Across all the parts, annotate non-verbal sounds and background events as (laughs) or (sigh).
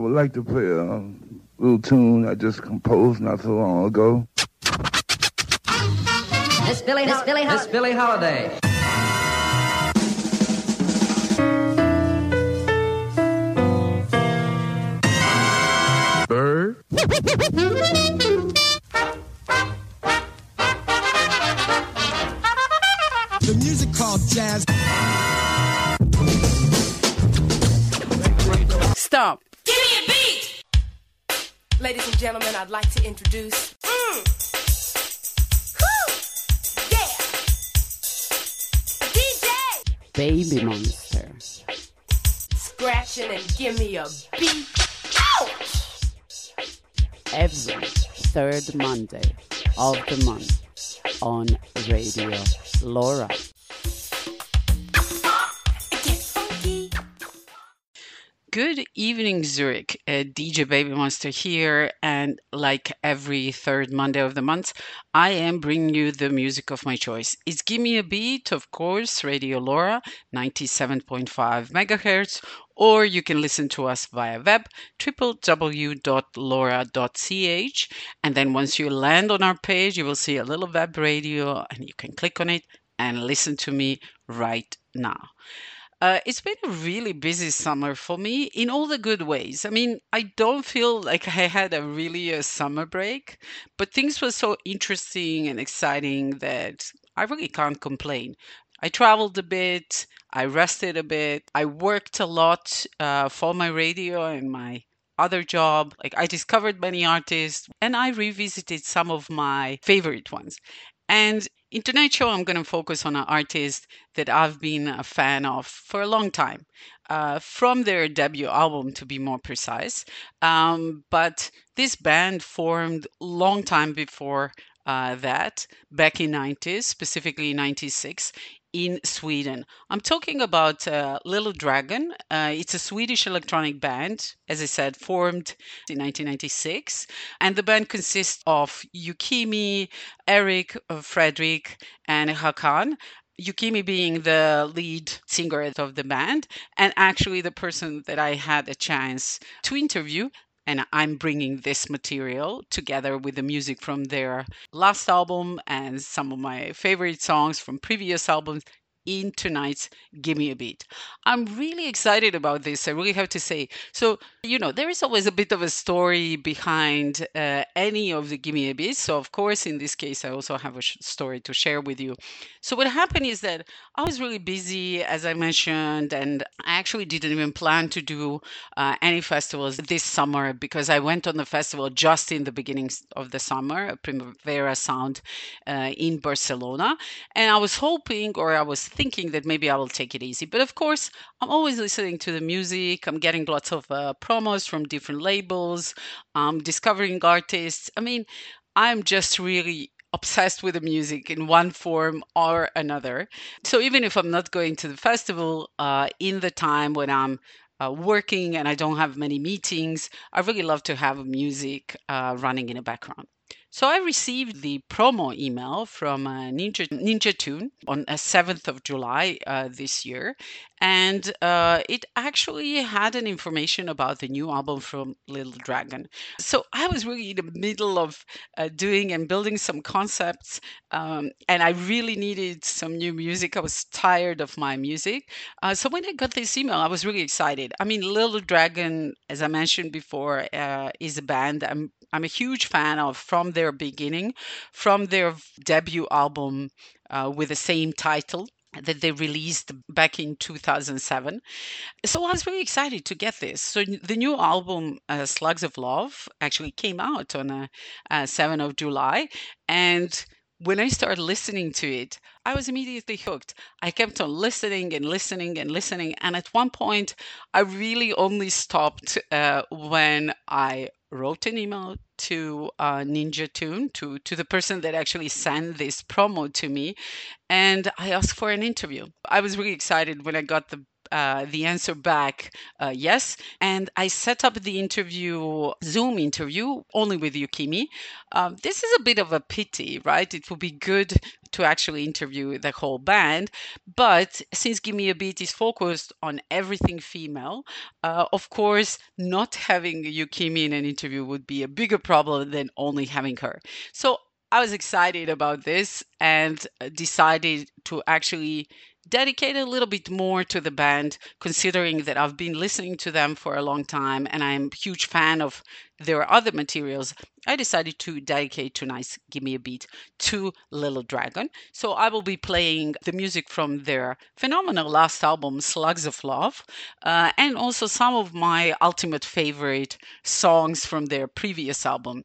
And I would like to play a little tune I just composed not so long ago. Miss Billy, Miss Billy, Miss Billie Holiday. Bird. (laughs) Ladies and gentlemen, I'd like to introduce. Mm. Whew. Yeah! DJ! Baby Monster. Scratching and give me a beat. Ouch! Every third Monday of the month on Radio LoRa. Good evening, Zurich. Uh, DJ Baby Monster here, and like every third Monday of the month, I am bringing you the music of my choice. It's Give Me a Beat, of course, Radio LoRa, 97.5 megahertz, or you can listen to us via web, www.lora.ch. And then once you land on our page, you will see a little web radio, and you can click on it and listen to me right now. Uh, it's been a really busy summer for me in all the good ways. I mean, I don't feel like I had a really a summer break, but things were so interesting and exciting that I really can't complain. I traveled a bit, I rested a bit, I worked a lot uh, for my radio and my other job. Like, I discovered many artists and I revisited some of my favorite ones. And in tonight's show, I'm going to focus on an artist that I've been a fan of for a long time, uh, from their debut album, to be more precise. Um, but this band formed long time before uh, that, back in 90s, specifically 96, in Sweden. I'm talking about uh, Little Dragon. Uh, it's a Swedish electronic band, as I said, formed in 1996. And the band consists of Yukimi, Erik, uh, Fredrik, and Håkan. Yukimi being the lead singer of the band, and actually the person that I had a chance to interview and I'm bringing this material together with the music from their last album and some of my favorite songs from previous albums in tonight's Give Me a Beat. I'm really excited about this, I really have to say. So, you know, there is always a bit of a story behind uh, any of the Give Me a Beat. So, of course, in this case, I also have a sh- story to share with you. So, what happened is that I was really busy, as I mentioned, and I actually didn't even plan to do uh, any festivals this summer because I went on the festival just in the beginning of the summer, Primavera Sound uh, in Barcelona. And I was hoping, or I was thinking that maybe I will take it easy. But of course, I'm always listening to the music. I'm getting lots of uh, promos from different labels. I'm discovering artists. I mean, I'm just really obsessed with the music in one form or another. So even if I'm not going to the festival uh, in the time when I'm uh, working and I don't have many meetings, I really love to have music uh, running in the background. So I received the promo email from uh, Ninja Ninja Tune on uh, 7th of July uh, this year, and uh, it actually had an information about the new album from Little Dragon. So I was really in the middle of uh, doing and building some concepts, um, and I really needed some new music. I was tired of my music, uh, so when I got this email, I was really excited. I mean, Little Dragon, as I mentioned before, uh, is a band I'm I'm a huge fan of from their beginning, from their debut album uh, with the same title that they released back in 2007. So I was really excited to get this. So the new album, uh, Slugs of Love, actually came out on a, uh 7th of July. And when I started listening to it, I was immediately hooked. I kept on listening and listening and listening. And at one point, I really only stopped uh, when I wrote an email to uh, Ninja Tune, to, to the person that actually sent this promo to me, and I asked for an interview. I was really excited when I got the uh, the answer back uh, yes. And I set up the interview, Zoom interview, only with Yukimi. Um, this is a bit of a pity, right? It would be good to actually interview the whole band. But since Give Me a Beat is focused on everything female, uh, of course, not having Yukimi in an interview would be a bigger problem than only having her. So I was excited about this and uh, decided to actually dedicate a little bit more to the band, considering that I've been listening to them for a long time and I'm a huge fan of their other materials. I decided to dedicate tonight's Give Me a Beat to Little Dragon. So I will be playing the music from their phenomenal last album, Slugs of Love, uh, and also some of my ultimate favorite songs from their previous album.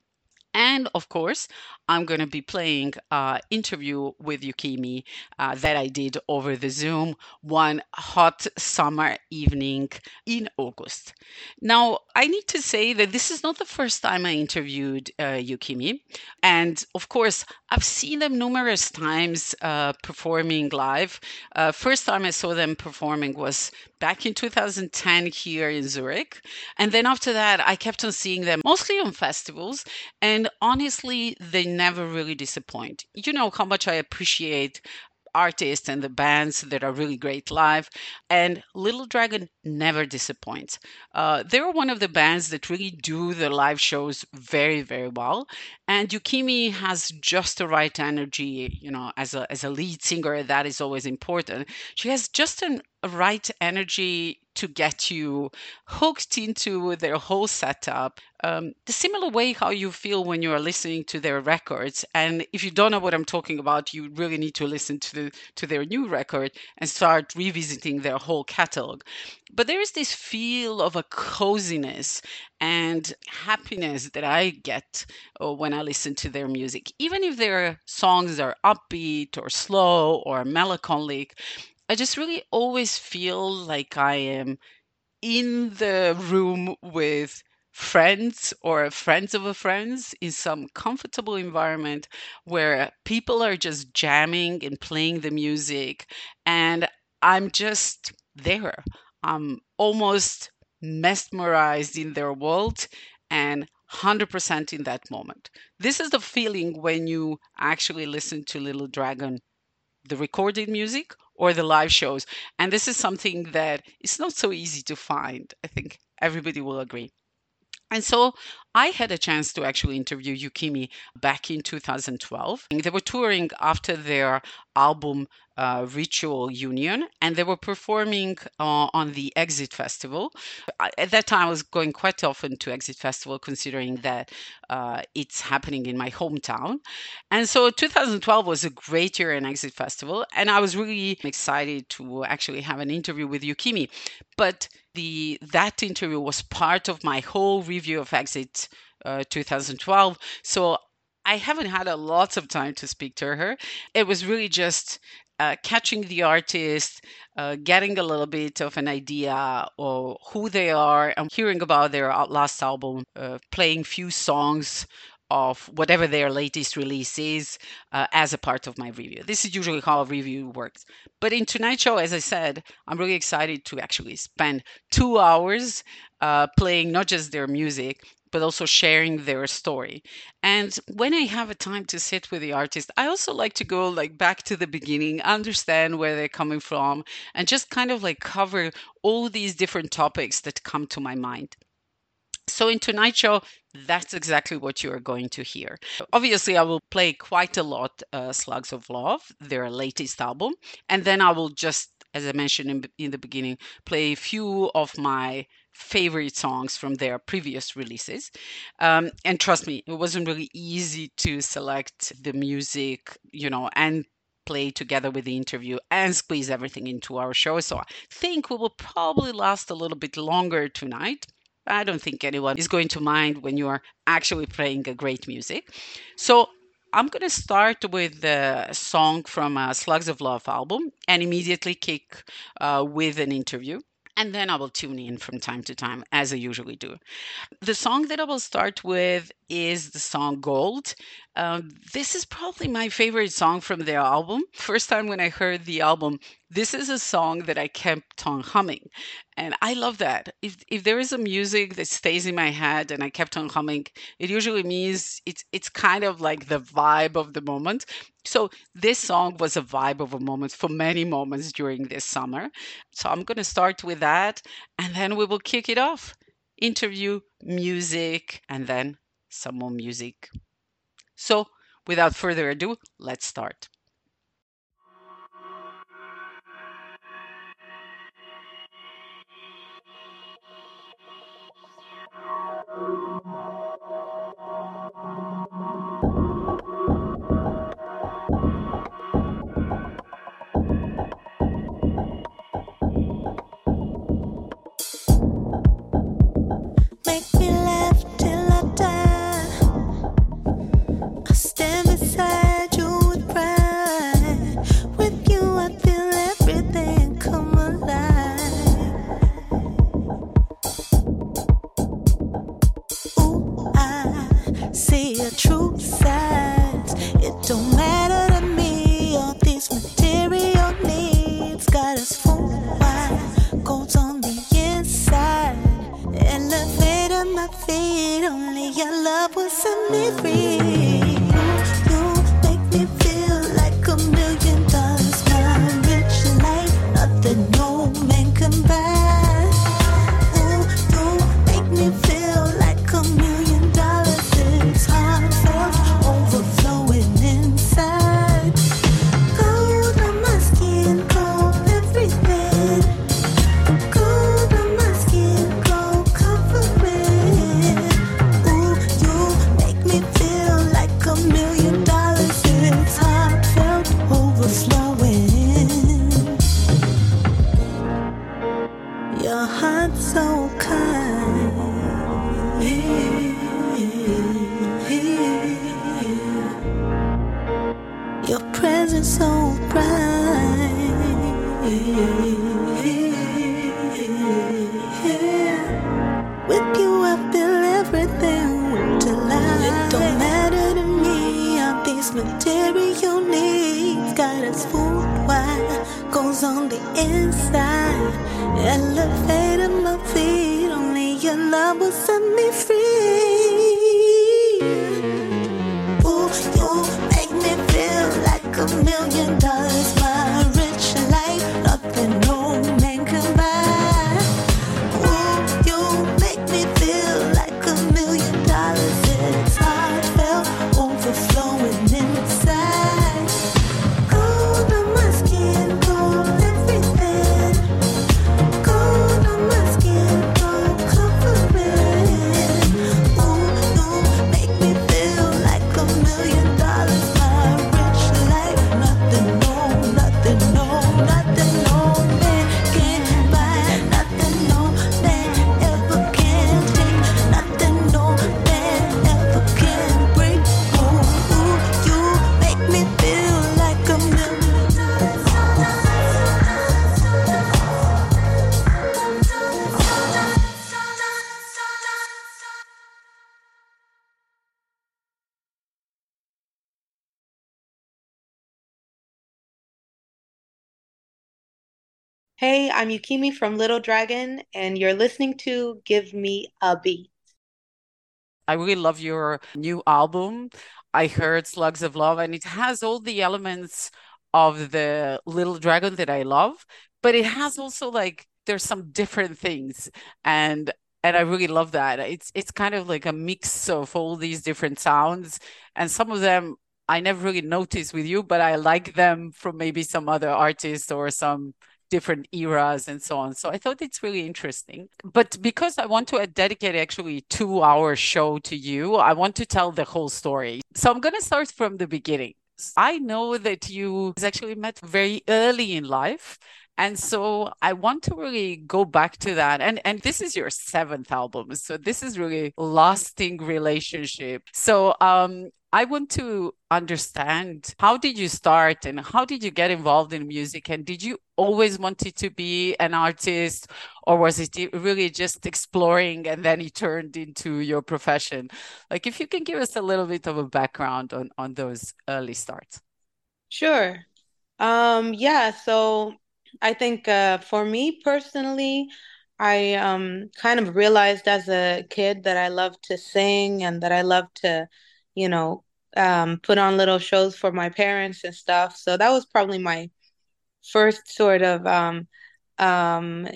And of course, I'm going to be playing an interview with Yukimi uh, that I did over the Zoom one hot summer evening in August. Now, I need to say that this is not the first time I interviewed uh, Yukimi. And of course, I've seen them numerous times uh, performing live. Uh, first time I saw them performing was back in 2010 here in Zurich. And then after that, I kept on seeing them mostly on festivals. And honestly, they never really disappoint. You know how much I appreciate artists and the bands that are really great live. And Little Dragon never disappoints. Uh, they're one of the bands that really do the live shows very, very well. And Yukimi has just the right energy, you know, as a, as a lead singer, that is always important. She has just an, a right energy to get you hooked into their whole setup. Um, the similar way how you feel when you are listening to their records. And if you don't know what I'm talking about, you really need to listen to the, to their new record and start revisiting their whole catalog. But there is this feel of a coziness and happiness that I get uh, when I listen to their music, even if their songs are upbeat or slow or melancholic. I just really always feel like I am in the room with friends or friends of a friends in some comfortable environment where people are just jamming and playing the music and I'm just there. I'm almost mesmerized in their world and 100% in that moment. This is the feeling when you actually listen to Little Dragon, the recorded music or the live shows. And this is something that is not so easy to find. I think everybody will agree. And so I had a chance to actually interview Yukimi back in 2012. They were touring after their album uh, Ritual Union, and they were performing uh, on the Exit Festival. At that time, I was going quite often to Exit Festival, considering that uh, it's happening in my hometown. And so 2012 was a great year in Exit Festival, and I was really excited to actually have an interview with Yukimi. But the that interview was part of my whole review of Exit uh, 2012. So I haven't had a lot of time to speak to her. It was really just uh, catching the artist, uh, getting a little bit of an idea of who they are, and hearing about their last album, uh, playing few songs of whatever their latest release is uh, as a part of my review. This is usually how a review works. But in tonight's show, as I said, I'm really excited to actually spend two hours uh, playing not just their music, but also sharing their story. And when I have a time to sit with the artist, I also like to go like back to the beginning, understand where they're coming from, and just kind of like cover all these different topics that come to my mind. So in tonight's show, that's exactly what you are going to hear. Obviously, I will play quite a lot uh, Slugs of Love, their latest album, and then I will just, as I mentioned in, in the beginning, play a few of my favorite songs from their previous releases. Um, and trust me, it wasn't really easy to select the music, you know, and play together with the interview and squeeze everything into our show. So I think we will probably last a little bit longer tonight. I don't think anyone is going to mind when you are actually playing a great music. So I'm going to start with the song from a Slugs of Love album and immediately kick uh, with an interview and then I will tune in from time to time, as I usually do. The song that I will start with is the song Gold. Um, this is probably my favorite song from their album. First time when I heard the album, this is a song that I kept on humming. And I love that. If if there is a music that stays in my head and I kept on humming, it usually means it's it's kind of like the vibe of the moment. So this song was a vibe of a moment for many moments during this summer. So I'm going to start with that and then we will kick it off. Interview, music, and then some more music. So without further ado, let's start. Make me It don't matter to me. All these material needs got us full wide. Goes on the inside. Elevator my feet. Only your love will set me I'm Yukimi from Little Dragon, and you're listening to Give Me a Beat. I really love your new album. I heard Slugs of Love, and it has all the elements of the Little Dragon that I love, but it has also like there's some different things, and and I really love that. It's it's kind of like a mix of all these different sounds, and some of them I never really noticed with you, but I like them from maybe some other artist or some different eras and so on. So I thought it's really interesting. But because I want to dedicate actually two hour show to you, I want to tell the whole story. So I'm going to start from the beginning. I know that you actually met very early in life. And so I want to really go back to that. And and this is your seventh album. So this is really lasting relationship. So um I want to understand how did you start and how did you get involved in music and did you always wanted to be an artist or was it really just exploring and then it turned into your profession like if you can give us a little bit of a background on on those early starts Sure. Um, yeah, so I think uh, for me personally, I um, kind of realized as a kid that I love to sing and that I love to, you know, um, put on little shows for my parents and stuff. So that was probably my first sort of um, um,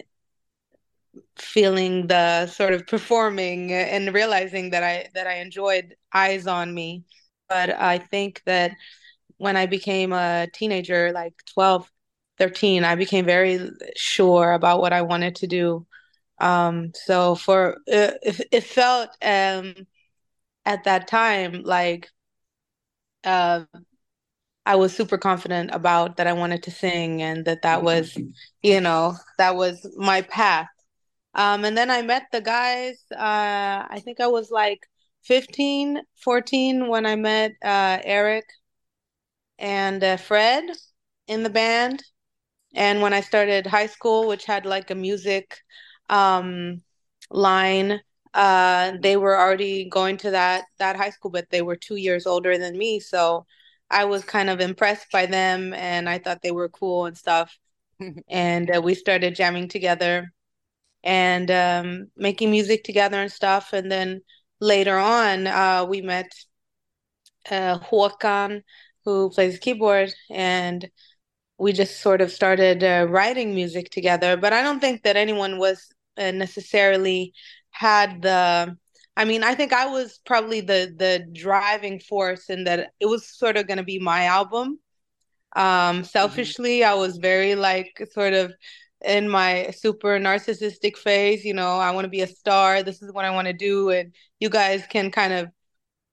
feeling the sort of performing and realizing that I that I enjoyed Eyes on Me. But I think that when I became a teenager, like 12, 13, I became very sure about what I wanted to do. Um, so for it, it felt um, at that time like uh, I was super confident about that I wanted to sing and that that was, you know, that was my path. Um, and then I met the guys. Uh, I think I was like 15, 14 when I met uh, Erik and uh, Fred in the band. And when I started high school, which had like a music um, line, uh, they were already going to that that high school, but they were two years older than me. So I was kind of impressed by them, and I thought they were cool and stuff. (laughs) and uh, we started jamming together and um, making music together and stuff. And then later on, uh, we met uh, Håkan, who plays keyboard, and we just sort of started uh, writing music together. But I don't think that anyone was uh, necessarily had the. I mean, I think I was probably the the driving force in that it was sort of going to be my album. Um, selfishly, mm-hmm. I was very like sort of in my super narcissistic phase. You know, I want to be a star. This is what I want to do, and you guys can kind of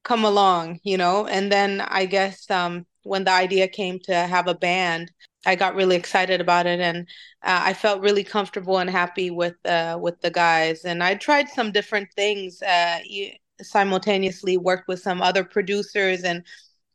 come along, you know. And then I guess um, when the idea came to have a band, I got really excited about it, and uh, I felt really comfortable and happy with uh, with the guys. And I tried some different things uh, simultaneously, worked with some other producers, and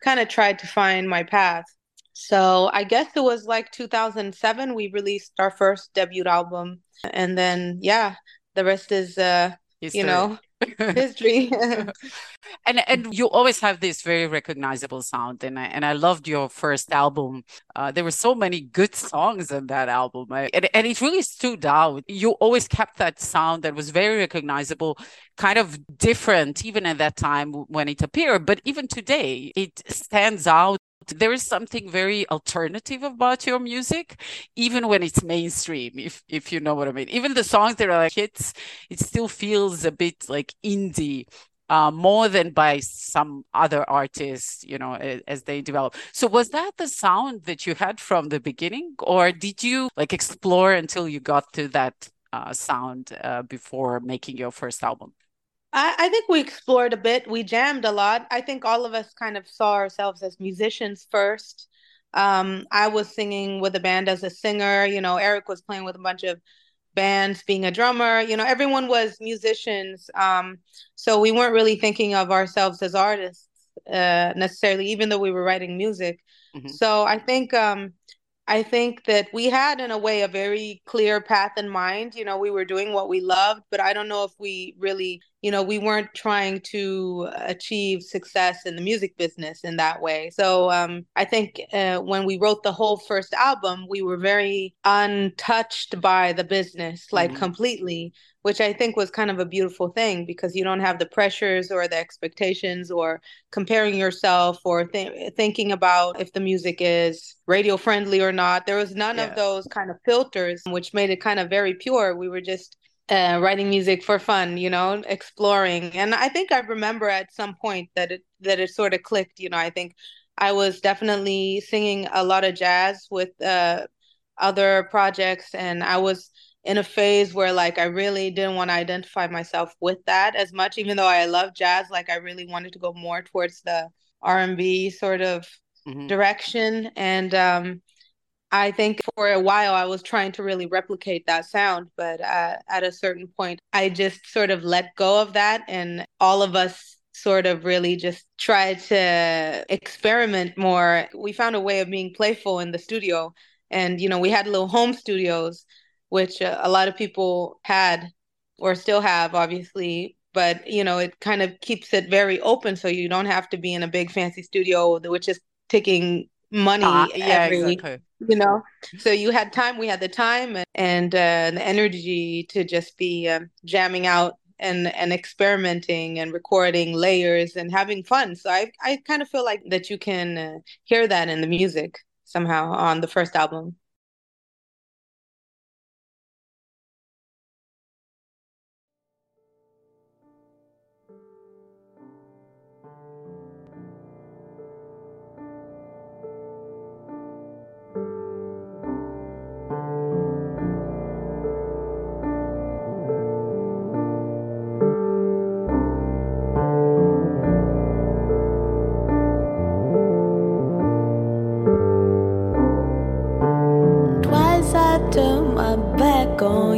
kind of tried to find my path. So I guess it was like 2007 we released our first debut album, and then yeah, the rest is uh, you know history. (laughs) and and you always have this very recognizable sound, and I, and I loved your first album. Uh, there were so many good songs in that album, and and it really stood out. You always kept that sound that was very recognizable, kind of different, even at that time when it appeared. But even today, it stands out there is something very alternative about your music even when it's mainstream if if you know what i mean even the songs that are like hits it still feels a bit like indie uh, more than by some other artists, you know, as, as, they develop. So was that the sound that you had from the beginning, or did you like explore until you got to that uh, sound uh, before making your first album? I, I think we explored a bit. We jammed a lot. I think all of us kind of saw ourselves as musicians first. Um, I was singing with a band as a singer. You know, Erik was playing with a bunch of bands, being a drummer. You know, everyone was musicians. Um, so we weren't really thinking of ourselves as artists uh, necessarily, even though we were writing music. Mm-hmm. So I think um, I think that we had, in a way, a very clear path in mind. You know, we were doing what we loved, but I don't know if we really, you know, we weren't trying to achieve success in the music business in that way. So um, I think uh, when we wrote the whole first album, we were very untouched by the business, like mm-hmm. completely which I think was kind of a beautiful thing because you don't have the pressures or the expectations or comparing yourself or th- thinking about if the music is radio friendly or not. There was none yeah. of those kind of filters, which made it kind of very pure. We were just uh, writing music for fun, you know, exploring. And I think I remember at some point that it that it sort of clicked. You know, I think I was definitely singing a lot of jazz with uh, other projects, and I was in a phase where like I really didn't want to identify myself with that as much, even though I love jazz. Like I really wanted to go more towards the R and B sort of mm-hmm. direction, and um, I think for a while I was trying to really replicate that sound, but uh, at a certain point I just sort of let go of that, and all of us sort of really just tried to experiment more. We found a way of being playful in the studio, and you know we had little home studios which uh, a lot of people had or still have, obviously. But you know, it kind of keeps it very open, so you don't have to be in a big fancy studio, which is taking money yeah, every exactly. you know so you had time we had the time and, and uh, the energy to just be um, jamming out and and experimenting and recording layers and having fun so i i kind of feel like that you can uh, hear that in the music somehow on the first album So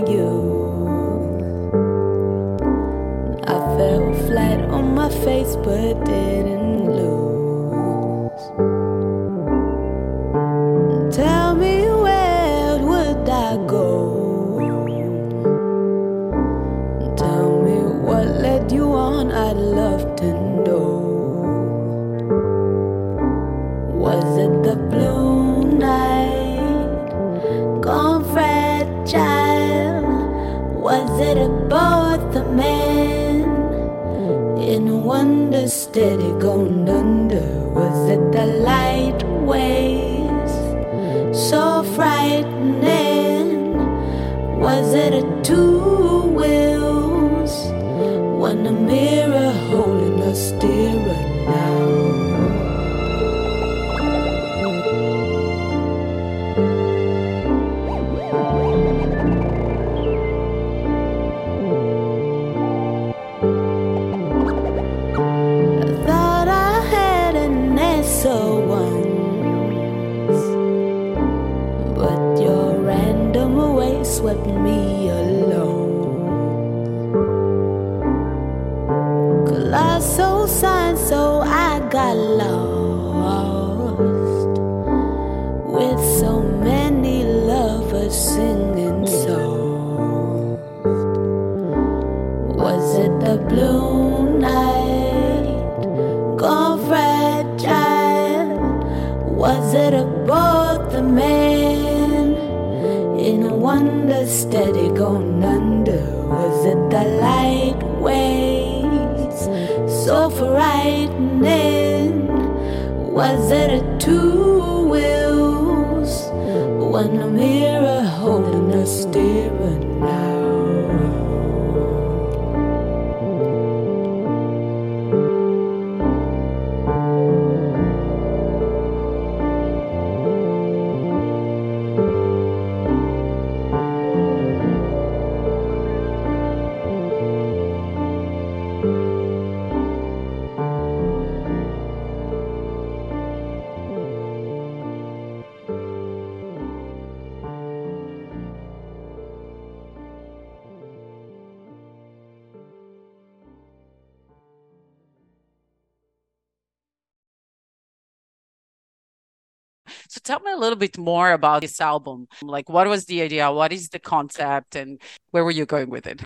little bit more about this album. Like, what was the idea? What is the concept? And where were you going with it?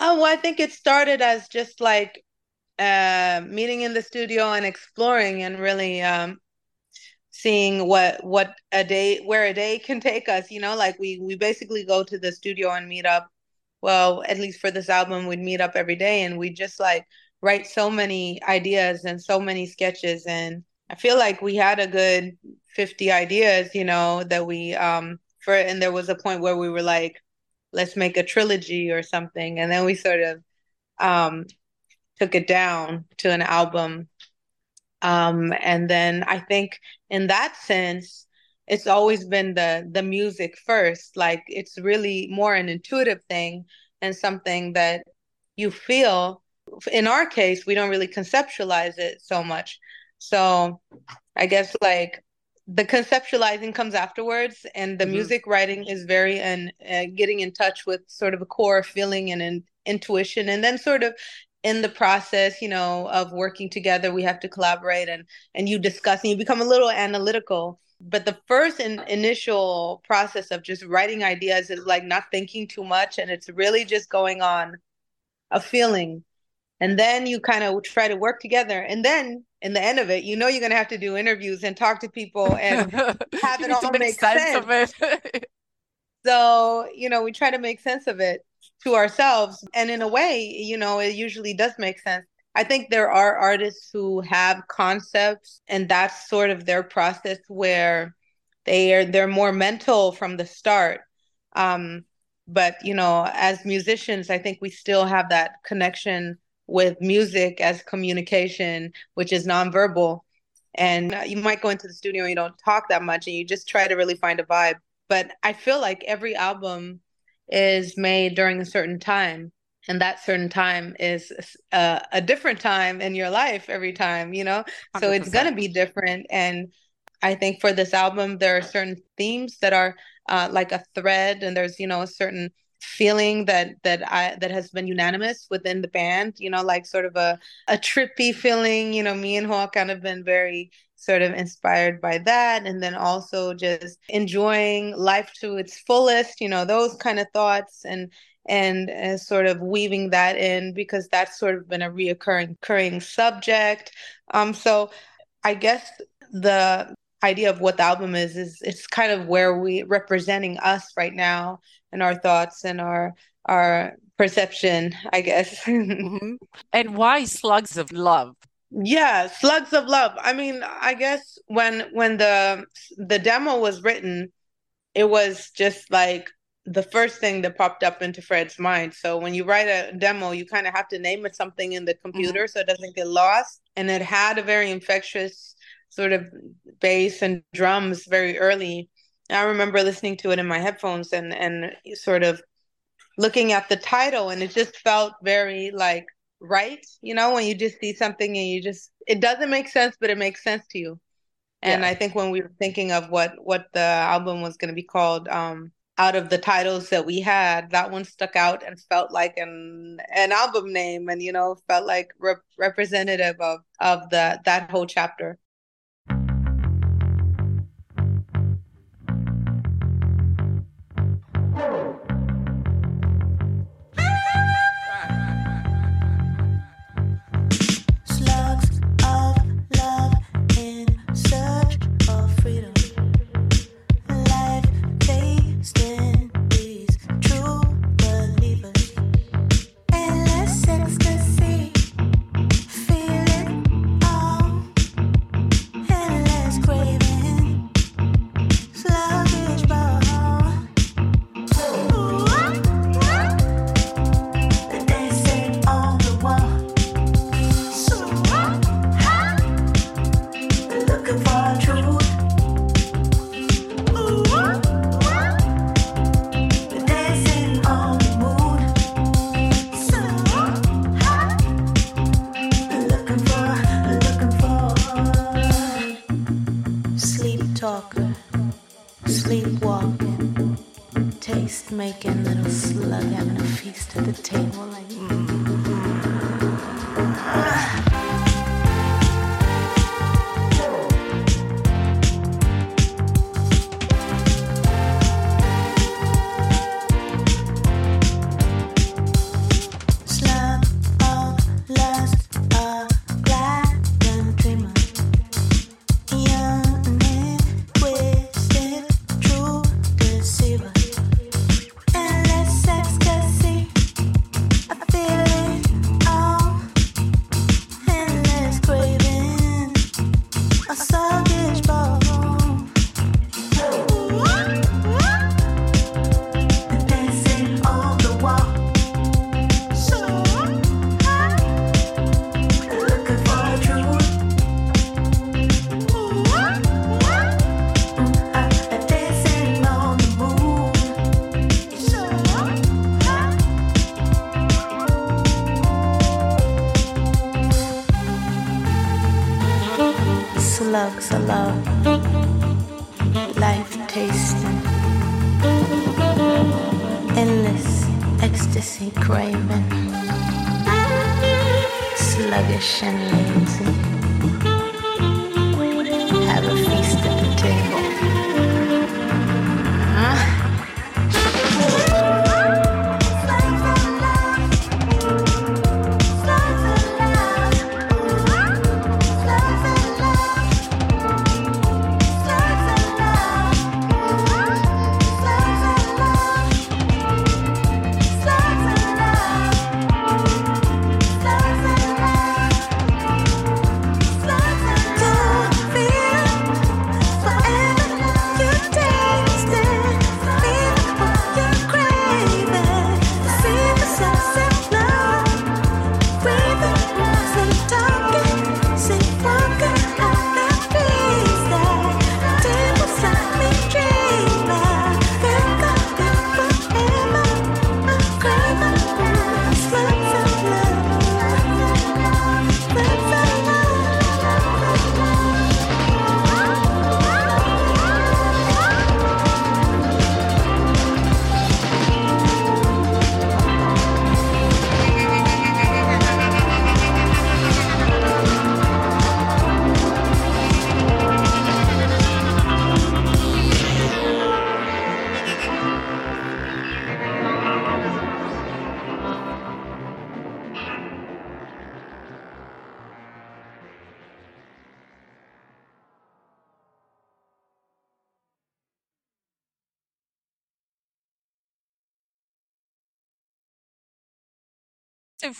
Oh, well, I think it started as just like uh, meeting in the studio and exploring and really um, seeing what what a day where a day can take us. You know, like we we basically go to the studio and meet up. Well, at least for this album, we'd meet up every day and we just like write so many ideas and so many sketches and I feel like we had a good 50 ideas, you know, that we um for and there was a point where we were like let's make a trilogy or something and then we sort of um took it down to an album. Um and then I think in that sense it's always been the the music first. Like it's really more an intuitive thing and something that you feel. In our case we don't really conceptualize it so much so I guess like the conceptualizing comes afterwards and the mm-hmm. music writing is very and uh, getting in touch with sort of a core feeling and in, intuition and then sort of in the process you know of working together we have to collaborate and and you discuss and you become a little analytical but the first in, initial process of just writing ideas is like not thinking too much and it's really just going on a feeling and then you kind of try to work together. And then in the end of it you know you're going to have to do interviews and talk to people and (laughs) have it all make sense, sense. of it. (laughs) So you know we try to make sense of it to ourselves. And in a way you know it usually does make sense. I think there are artists who have concepts and that's sort of their process where they are they're more mental from the start. Um but you know as musicians i think we still have that connection with music as communication which is nonverbal. And you might go into the studio and you don't talk that much and you just try to really find a vibe. But i feel like every album is made during a certain time and that certain time is a, a different time in your life every time you know? 100%. so it's going to be different. And i think for this album there are certain themes that are uh, like a thread and there's you know a certain feeling that that I that has been unanimous within the band, you know, like sort of a a trippy feeling, you know, me and Hoa kind of been very sort of inspired by that and then also just enjoying life to its fullest, you know, those kind of thoughts and and, and sort of weaving that in because that's sort of been a reoccurring recurring subject. Um so I guess the idea of what the album is is it's kind of where we representing us right now and our thoughts and our our perception i guess (laughs) mm-hmm. and why slugs of love yeah slugs of love i mean i guess when when the the demo was written it was just like the first thing that popped up into fred's mind so when you write a demo you kind of have to name it something in the computer mm-hmm. so it doesn't get lost and it had a very infectious sort of bass and drums very early. I remember listening to it in my headphones and and sort of looking at the title and it just felt very like right, you know, when you just see something and you just it doesn't make sense but it makes sense to you. And yeah. I think when we were thinking of what what the album was going to be called um out of the titles that we had, that one stuck out and felt like an an album name, and you know, felt like rep- representative of of the that whole chapter.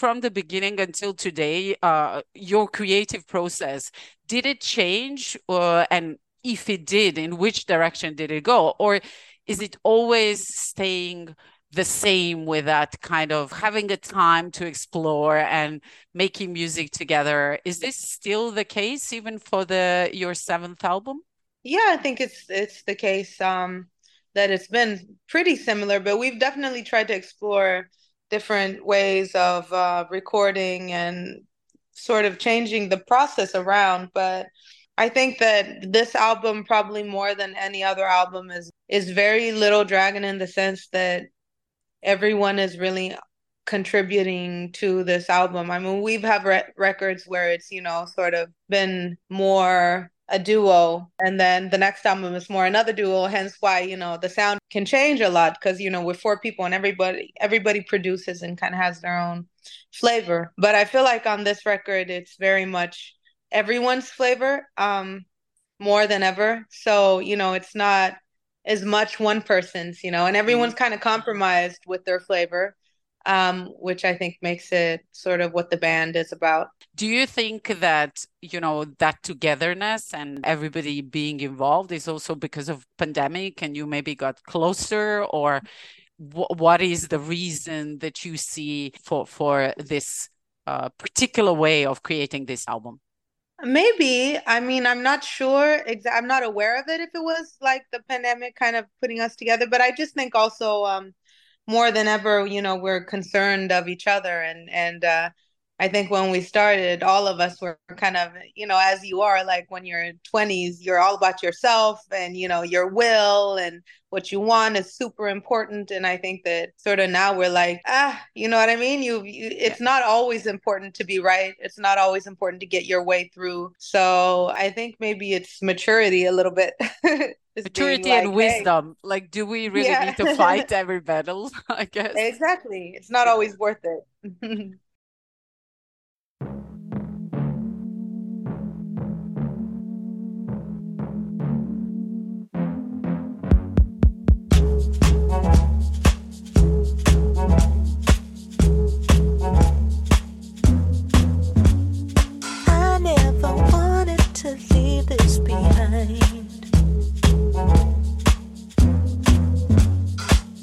From the beginning until today, uh, your creative process, did it change? Uh, and if it did, in which direction did it go? Or is it always staying the same with that kind of having a time to explore and making music together? Is this still the case even for the your seventh album? Yeah, I think it's it's the case um, that it's been pretty similar, but we've definitely tried to explore different ways of uh, recording and sort of changing the process around. But I think that this album, probably more than any other album, is is very Little Dragon in the sense that everyone is really contributing to this album. I mean, we've have re- records where it's you know sort of been more a duo and then the next album is more another duo hence why you know the sound can change a lot because you know we're four people and everybody everybody produces and kind of has their own flavor. But i feel like on this record it's very much everyone's flavor um more than ever. So you know it's not as much one person's you know and everyone's kind of compromised with their flavor um, which I think makes it sort of what the band is about. Do you think that, you know, that togetherness and everybody being involved is also because of pandemic and you maybe got closer or what is the reason that you see for for this uh, particular way of creating this album? Maybe. I mean, I'm not sure. Exa- I'm not aware of it if it was like the pandemic kind of putting us together, but I just think also um more than ever, you know, we're concerned of each other. And, and, uh, I think when we started, all of us were kind of, you know, as you are, like when you're in 20s, you're all about yourself and, you know, your will and what you want is super important. And I think that sort of now we're like, ah, you know what I mean? You, you it's not always important to be right. It's not always important to get your way through. So I think maybe it's maturity a little bit. (laughs) maturity like, and wisdom hey, like do we really yeah. need to fight every battle (laughs) i guess exactly it's not always worth it (laughs)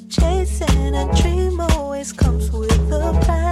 Chasing a dream always comes with a price.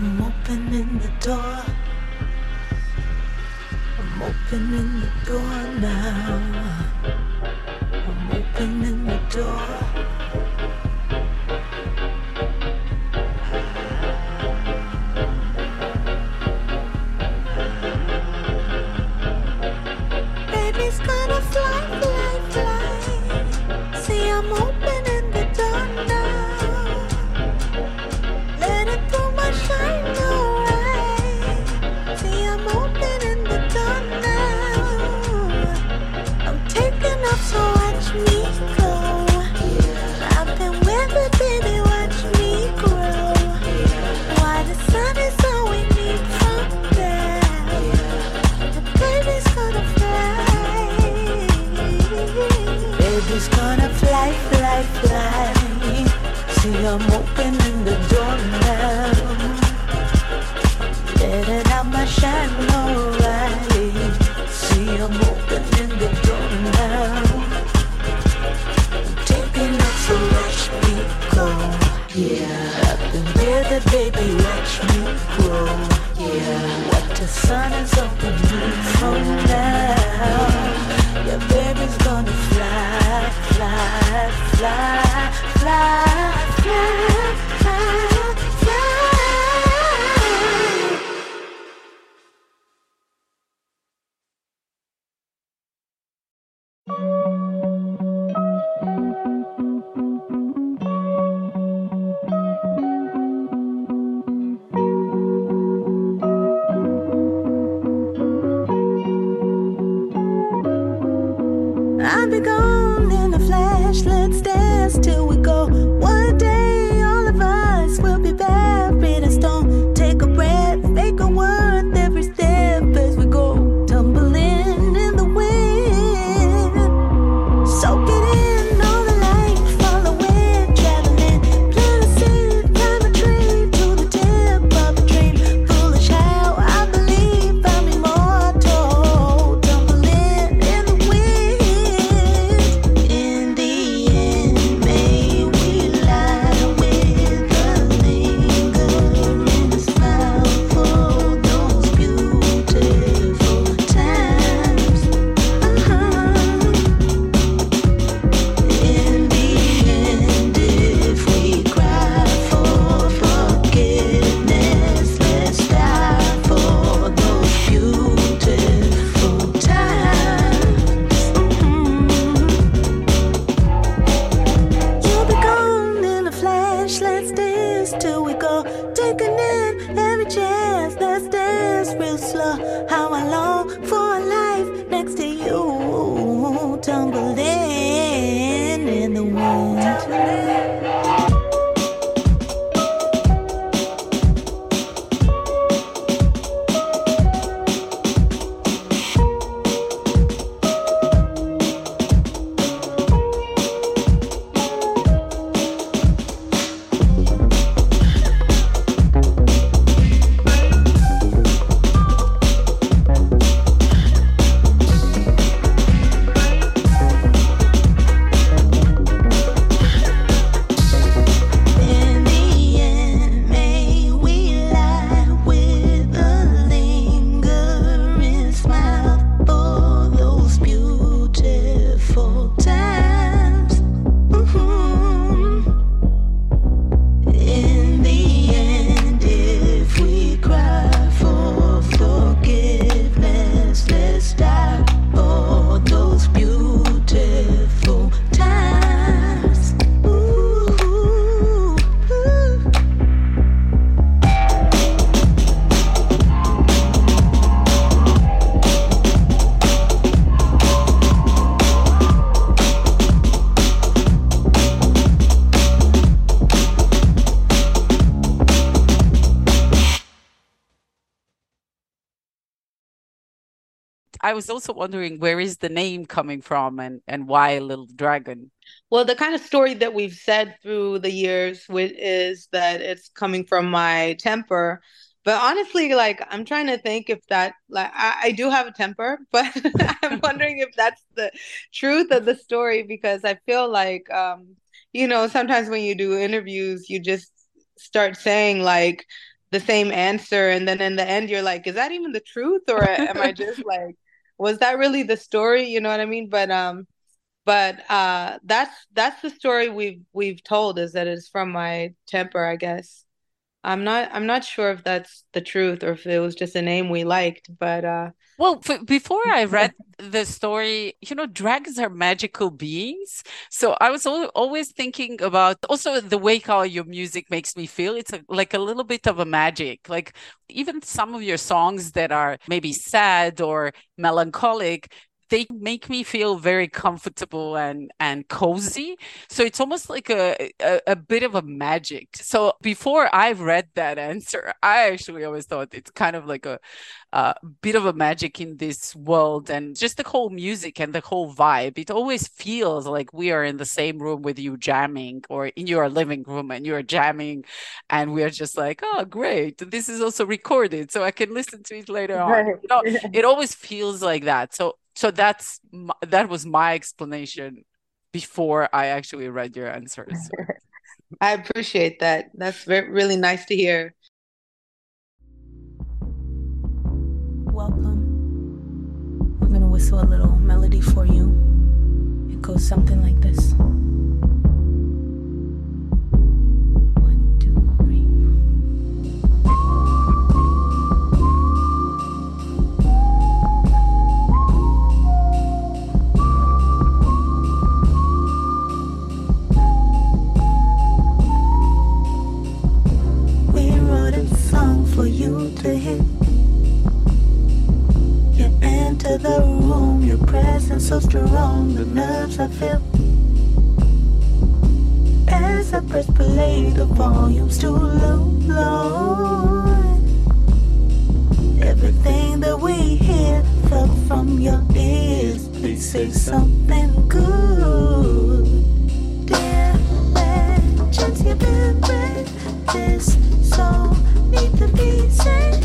I'm opening the door. I'm opening the door now. I was also wondering where is the name coming from and and why Little Dragon? Well, the kind of story that we've said through the years is that it's coming from my temper. But honestly, like I'm trying to think if that like I, I do have a temper, (laughs) but (laughs) I'm wondering if that's the truth of the story because I feel like um, you know, sometimes when you do interviews, you just start saying like the same answer and then in the end you're like, is that even the truth or am I just (laughs) like was that really the story? You know what I mean? But um but uh that's that's the story we've we've told is that it's from my temper i guess i'm not i'm not sure if that's the truth or if it was just a name we liked but uh Well, f before I (laughs) read the story, you know, dragons are magical beings. So I was al always thinking about also the way how your music makes me feel. It's a, like a little bit of a magic. Like even some of your songs that are maybe sad or melancholic, they make me feel very comfortable and and cozy. So it's almost like a, a, a bit of a magic. So before i've read that answer i actually always thought it's kind of like a, a bit of a magic in this world and just the whole music and the whole vibe. It always feels like we are in the same room with you jamming or in your living room and you're jamming and we're just like oh great this is also recorded so i can listen to it later on. You know, (laughs) it always feels like that. So so that's that was my explanation before I actually read your answers. (laughs) I appreciate that. That's very, really nice to hear. Welcome. We're going to whistle a little melody for you. It goes something like this. To hit. You enter the room, your presence so strong, the nerves I feel. As I press play, the volume's too low, Lord. Everything that we hear felt from your ears. Please say something good. Dear, where chance you been this song? need to be safe,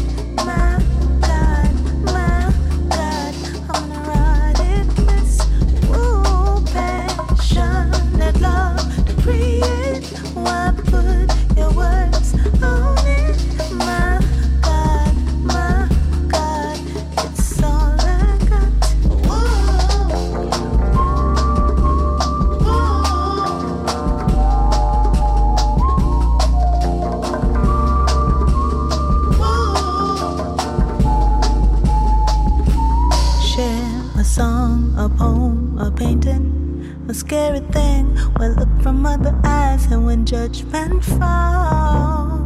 a scary thing. Well, look from other eyes, and when judgment falls,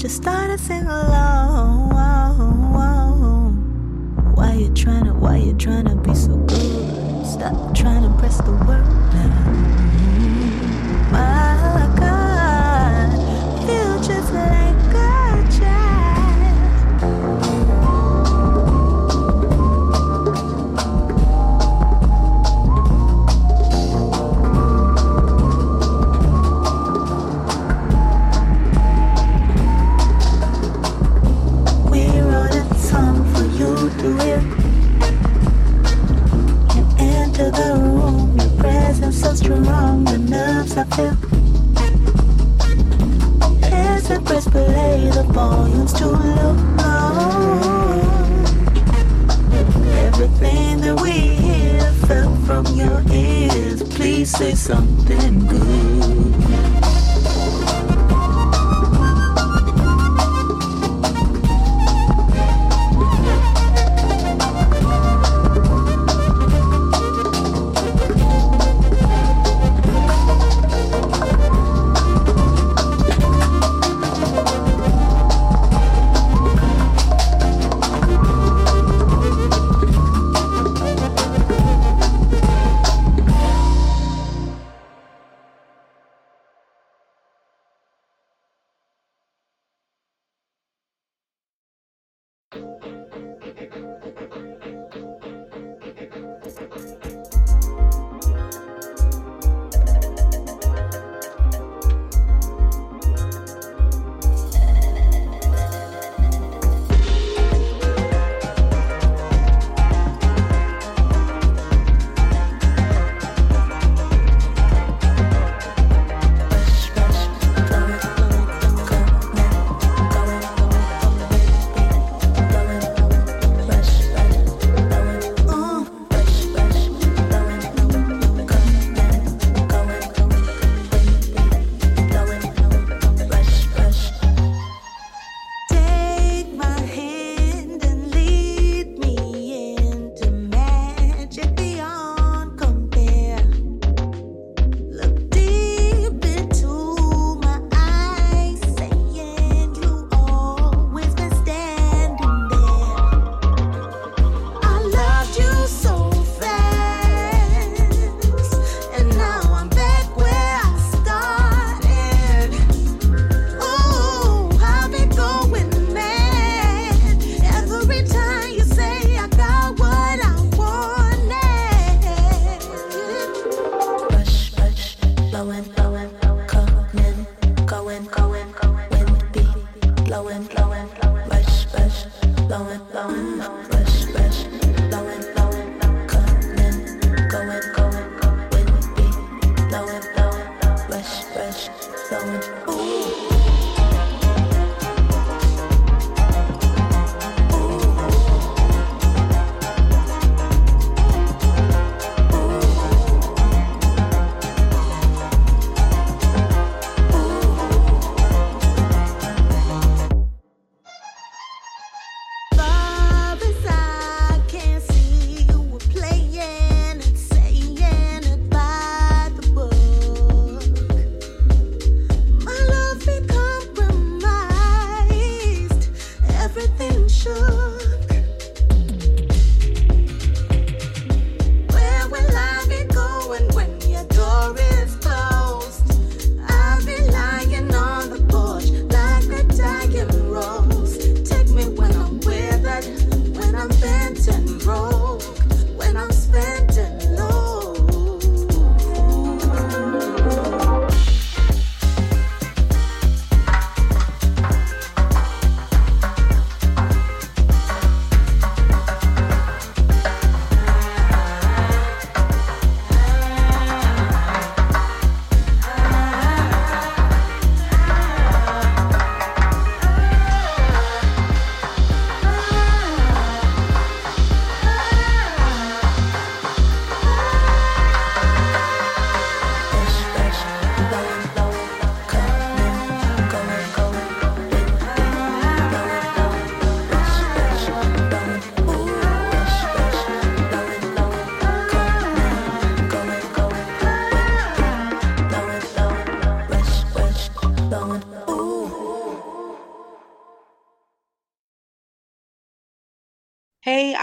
just start to sing along. Why you trying to? Why you trying to be so good? Stop trying to press the world down. Volume's too low. Everything that we hear fell from your ears. Please say something good.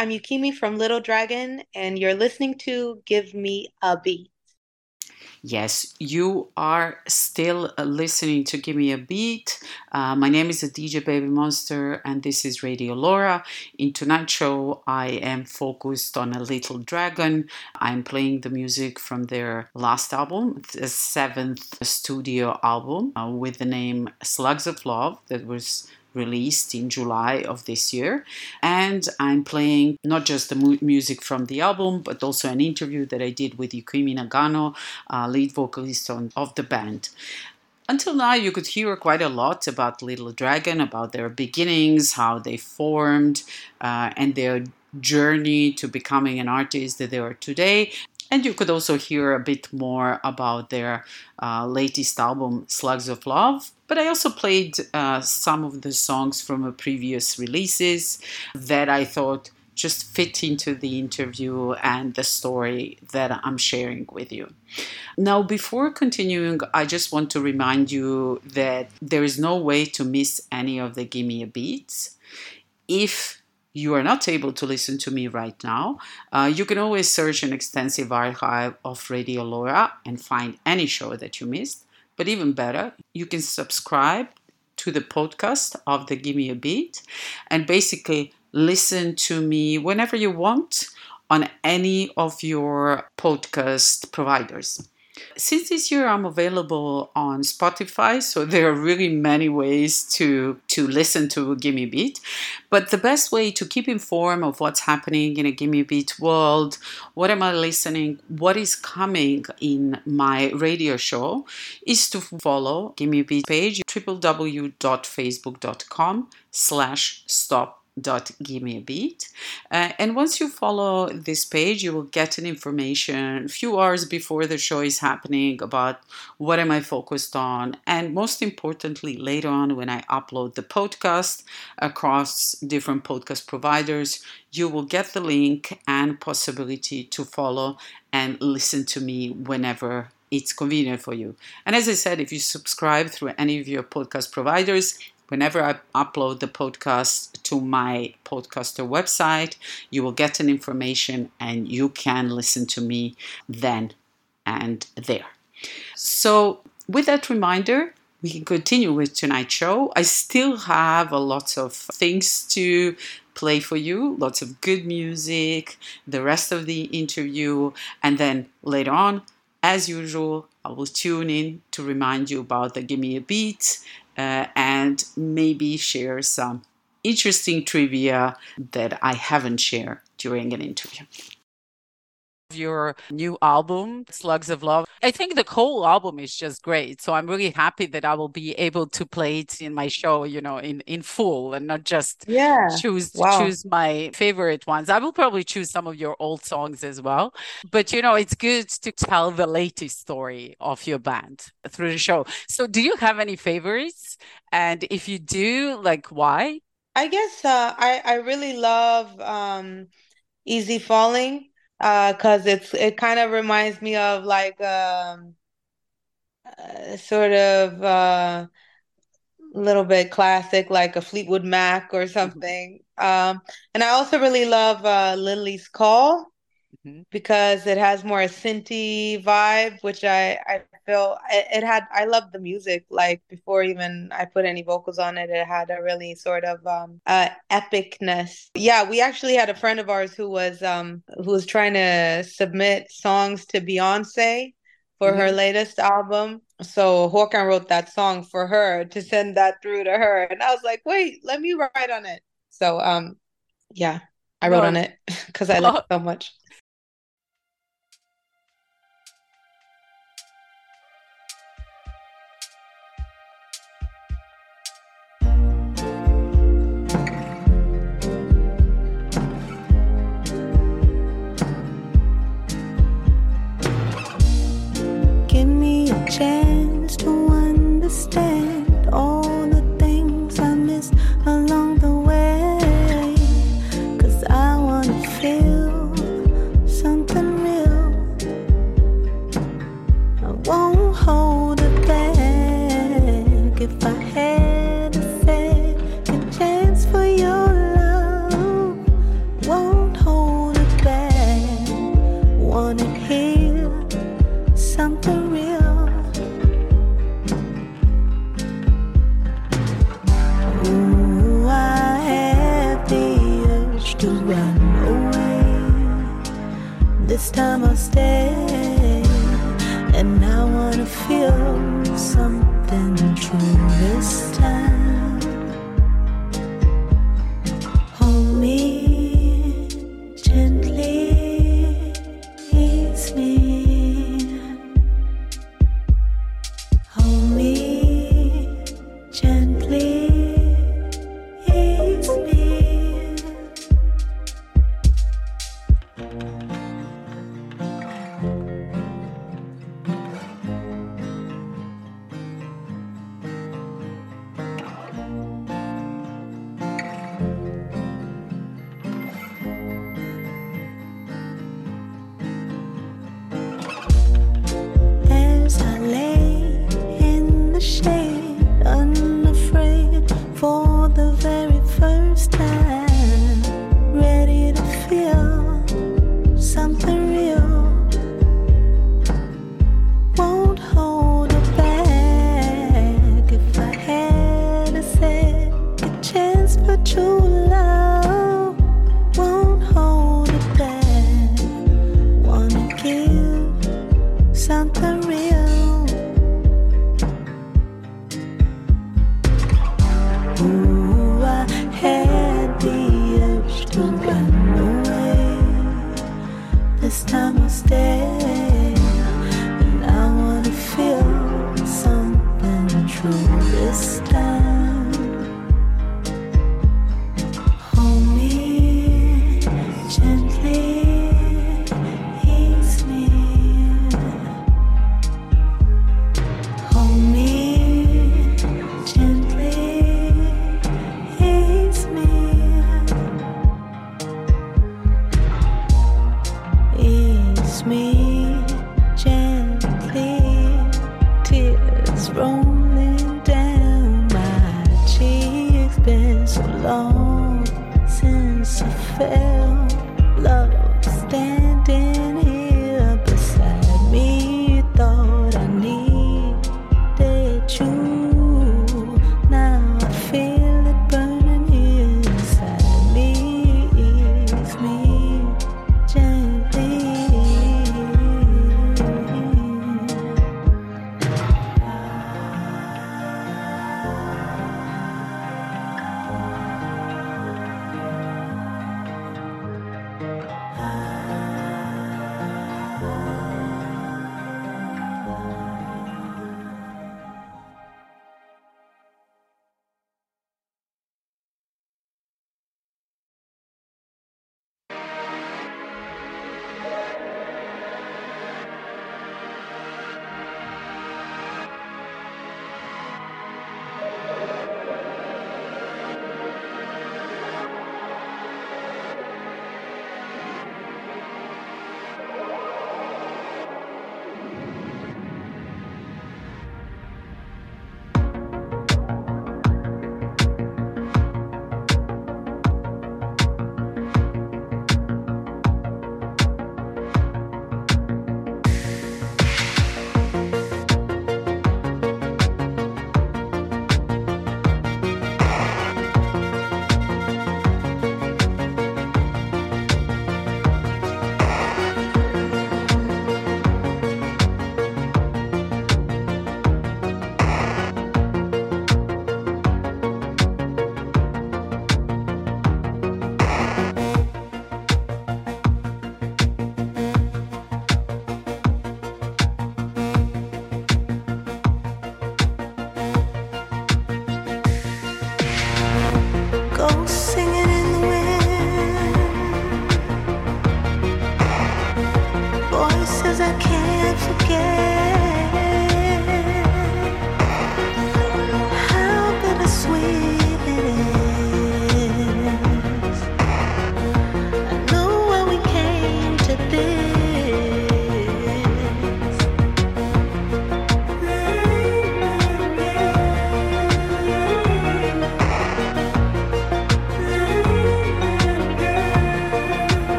I'm Yukimi from Little Dragon, and you're listening to Give Me a Beat. Yes, you are still uh, listening to Give Me a Beat. Uh, my name is DJ Baby Monster, and this is Radio LoRa. In tonight's show, I am focused on a little dragon. I'm playing the music from their last album, the seventh studio album, uh, with the name Slugs of Love, that was released in July of this year. And I'm playing not just the mu- music from the album, but also an interview that I did with Yukimi Nagano, uh, lead vocalist on, of the band. Until now, you could hear quite a lot about Little Dragon, about their beginnings, how they formed, uh, and their journey to becoming an artist that they are today. And you could also hear a bit more about their uh, latest album, Slugs of Love. But I also played uh, some of the songs from previous releases that I thought just fit into the interview and the story that I'm sharing with you. Now, before continuing, I just want to remind you that there is no way to miss any of the Gimme a Beats. If you are not able to listen to me right now, uh, you can always search an extensive archive of Radio LoRa and find any show that you missed. But even better, you can subscribe to the podcast of the Give Me a Beat and basically listen to me whenever you want on any of your podcast providers. Since this year I'm available on Spotify, so there are really many ways to to listen to Gimme Beat. But the best way to keep informed of what's happening in a Gimme Beat world, what am I listening, what is coming in my radio show, is to follow Gimme Beat page www.facebook.com slash stop dot give me a beat uh, and once you follow this page you will get an information a few hours before the show is happening about what am i focused on and most importantly later on when i upload the podcast across different podcast providers you will get the link and possibility to follow and listen to me whenever it's convenient for you. And as I said, if you subscribe through any of your podcast providers, whenever I upload the podcast to my podcaster website, you will get an information and you can listen to me then and there. So, with that reminder, we can continue with tonight's show. I still have a lot of things to play for you, lots of good music, the rest of the interview, and then later on, as usual, I will tune in to remind you about the Give Me a Beat uh, and maybe share some interesting trivia that I haven't shared during an interview your new album, Slugs of Love. I think the whole album is just great. So I'm really happy that I will be able to play it in my show, you know, in, in full and not just yeah. choose wow. choose my favorite ones. I will probably choose some of your old songs as well. But you know, it's good to tell the latest story of your band through the show. So do you have any favorites? And if you do, like why? I guess uh, I I really love um, Easy Falling uh because it's it kind of reminds me of like um uh, sort of uh little bit classic like a Fleetwood Mac or mm-hmm. something um and I also really love uh Lily's Call mm-hmm. because it has more a synthy vibe which I I feel it, it had I loved the music like before even I put any vocals on it it had a really sort of um uh epicness. Yeah we actually had a friend of ours who was um who was trying to submit songs to Beyonce for mm-hmm. her latest album. So Håkan wrote that song for her to send that through to her. And I was like wait let me write on it. So um yeah I wrote well, on it (laughs) because I love it so much This time I'll stay, and I wanna feel something true. This time.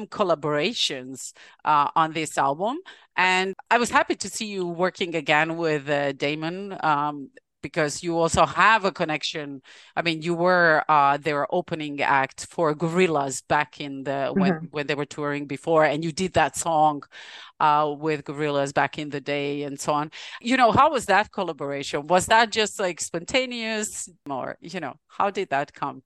Some collaborations uh, on this album, and I was happy to see you working again with uh, Damon. Um, because you also have a connection. I mean, you were uh, their opening act for Gorillaz back in the when Mhm. when they were touring before, and you did that song uh, with Gorillaz back in the day, and so on. You know, how was that collaboration? Was that just like spontaneous, or you know, how did that come?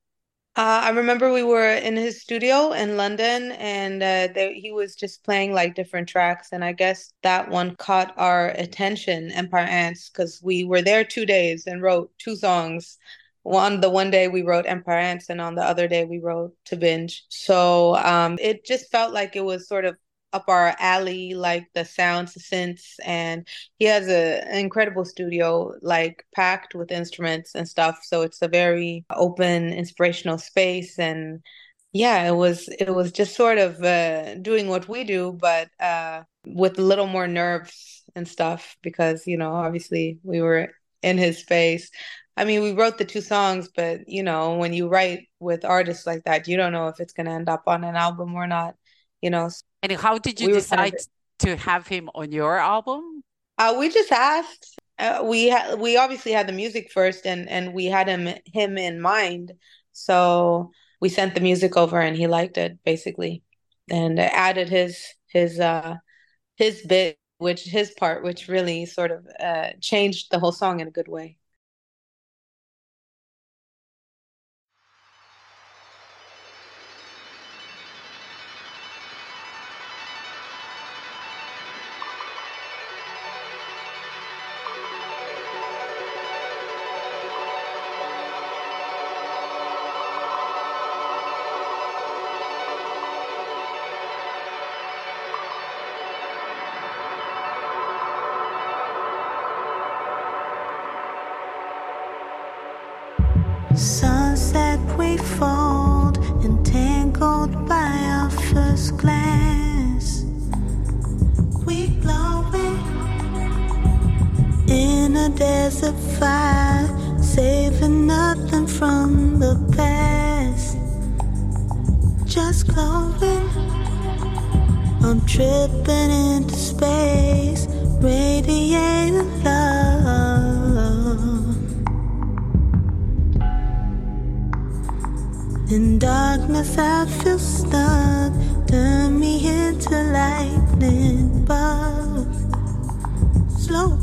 Uh, I remember we were in his studio in London, and uh, he was just playing like different tracks, and I guess that one caught our attention, Empire Ants, because we were there two days and wrote two songs. One, the one day we wrote Empire Ants, and on the other day we wrote To Binge. So um, it just felt like it was sort of up our alley, like the sounds, the synths, and he has a, an incredible studio, like packed with instruments and stuff. So it's a very open, inspirational space. And yeah, it was it was just sort of uh, doing what we do, but uh, with a little more nerves and stuff, because you know, obviously we were in his space. I mean, we wrote the two songs, but you know, when you write with artists like that, you don't know if it's going to end up on an album or not. You know, And how did you we were kind of decide to have him on your album? Uh, we just asked. Uh, we ha we obviously had the music first, and and we had him him in mind. So we sent the music over, and he liked it basically, and added his his uh his bit, which his part, which really sort of uh changed the whole song in a good way. A desert fire, saving nothing from the past. Just glowing, I'm tripping into space, radiating love. In darkness, I feel stuck. Turn me into lightning bugs. Slow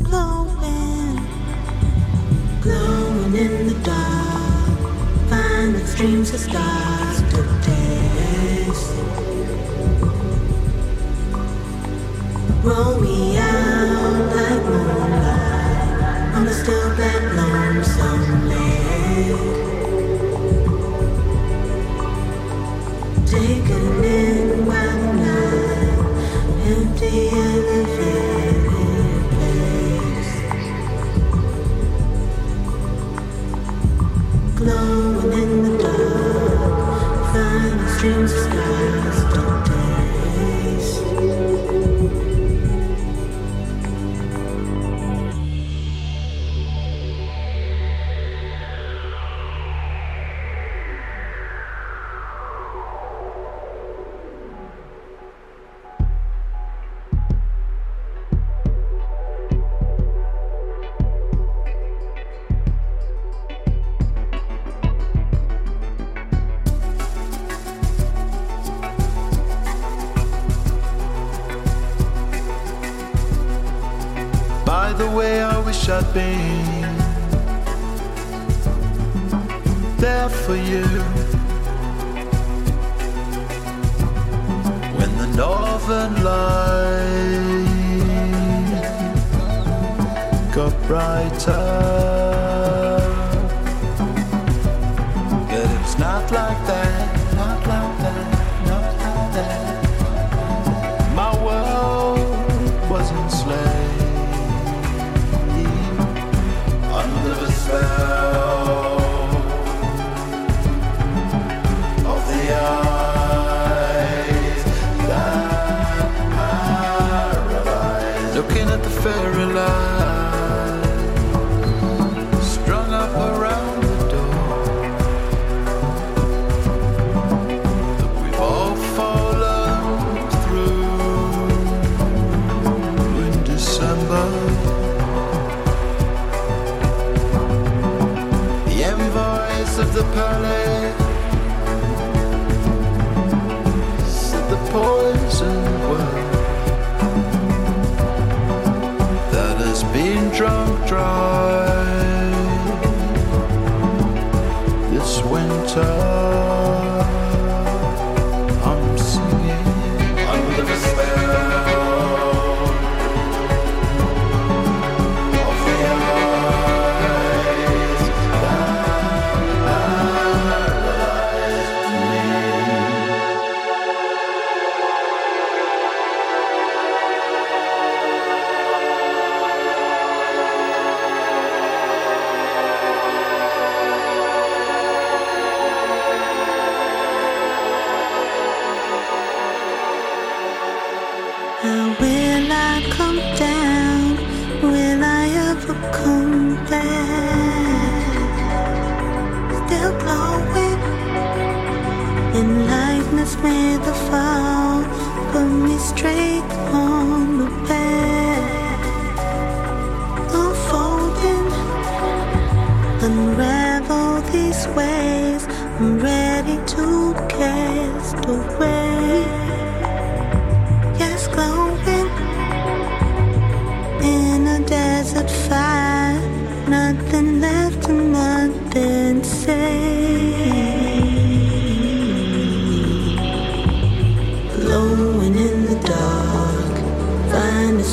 glowing in the dark. Find extremes of stars to taste. Roll me out like moonlight on a still black lonesome lake. Taken in one night, empty finding streams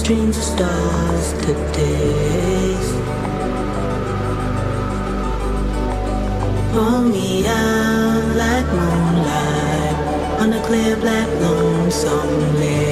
streams of stars today. Roll me out like moonlight on a clear black lonesome lake.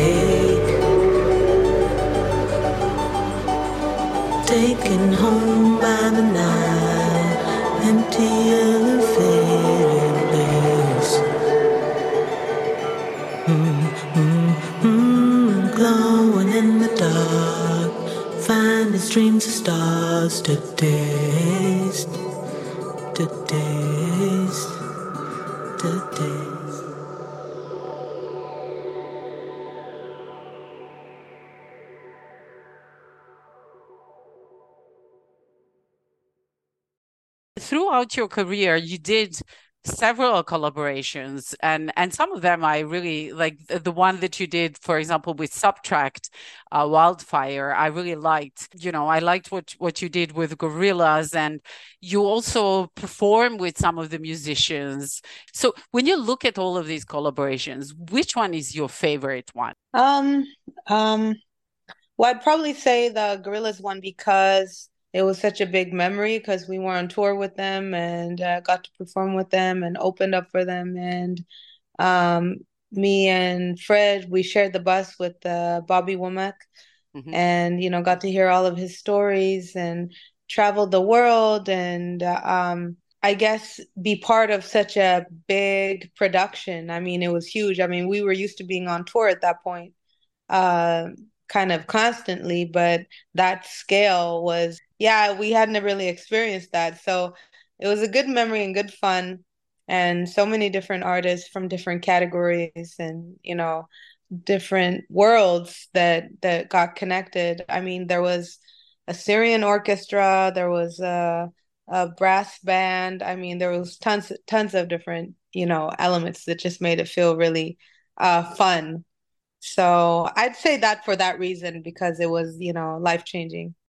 Throughout your career, you did several collaborations and and some of them I really like the, one that you did for example with SBTRKT uh, Wildfire I really liked. You know I liked what what you did with Gorillaz and you also perform with some of the musicians. So when you look at all of these collaborations which one is your favorite one? Um, um, well, I'd probably say the Gorillaz one because it was such a big memory because we were on tour with them and uh, got to perform with them and opened up for them. And um, me and Fred, we shared the bus with uh, Bobby Womack Mhm. and, you know, got to hear all of his stories and traveled the world and uh, um, I guess be part of such a big production. I mean, it was huge. I mean, we were used to being on tour at that point, uh, kind of constantly, but that scale was, yeah, we hadn't really experienced that. So it was a good memory and good fun, and so many different artists from different categories and, you know, different worlds that that got connected. I mean, there was a Syrian orchestra, there was a a brass band. I mean, there was tons tons of different, you know, elements that just made it feel really uh fun. So I'd say that for that reason because it was, you know, life-changing. Oh,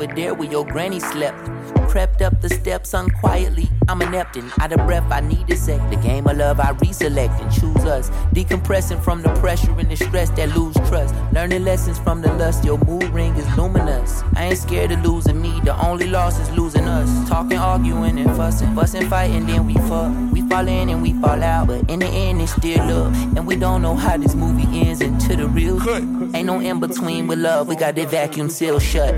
over there where your granny slept. Crept up the steps unquietly. I'm inept and out of breath. I need a sec. The game of love, I reselect and choose us. Decompressing from the pressure and the stress that lose trust. Learning lessons from the lust. Your mood ring is luminous. I ain't scared of losing me. The only loss is losing us. Talking, arguing, and fussing. Fussing, fighting, then we fuck. We fall in and we fall out. But in the end, it's still love. And we don't know how this movie ends until the real. Ain't no in between with love. We got that vacuum seal shut.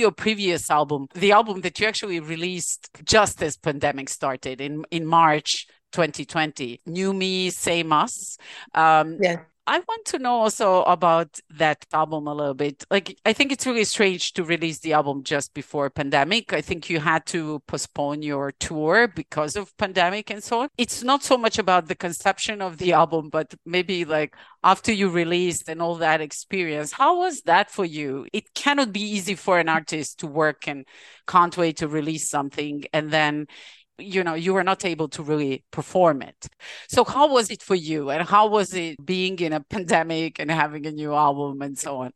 Your previous album, the album that you actually released just as pandemic started in in March 2020, New Me, Same Us. Um, Yeah. I want to know also about that album a little bit. Like, I think it's really strange to release the album just before pandemic. I think you had to postpone your tour because of pandemic and so on. It's not so much about the conception of the album, but maybe like after you released and all that experience, how was that for you? It cannot be easy for an artist to work and can't wait to release something and then you know you were not able to really perform it so how was it for you and how was it being in a (laughs) pandemic and having a new album and so on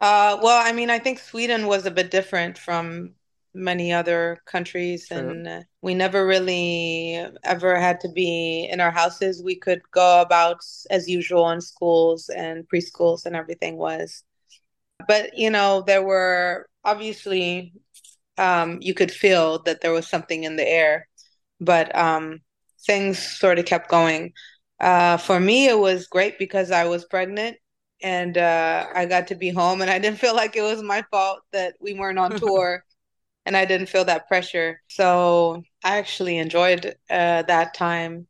Uh, well, I mean, I think Sweden was a bit different from many other countries, True. and uh, we never really ever had to be in our houses. We could go about as usual in schools and preschools, and everything was. But, you know, there were obviously, um, you could feel that there was something in the air, but um, things sort of kept going. Uh, for me, it was great because I was pregnant and uh, I got to be home, and I didn't (laughs) feel like it was my fault that we weren't on (laughs) tour, and I didn't feel that pressure. So I actually enjoyed uh, that time,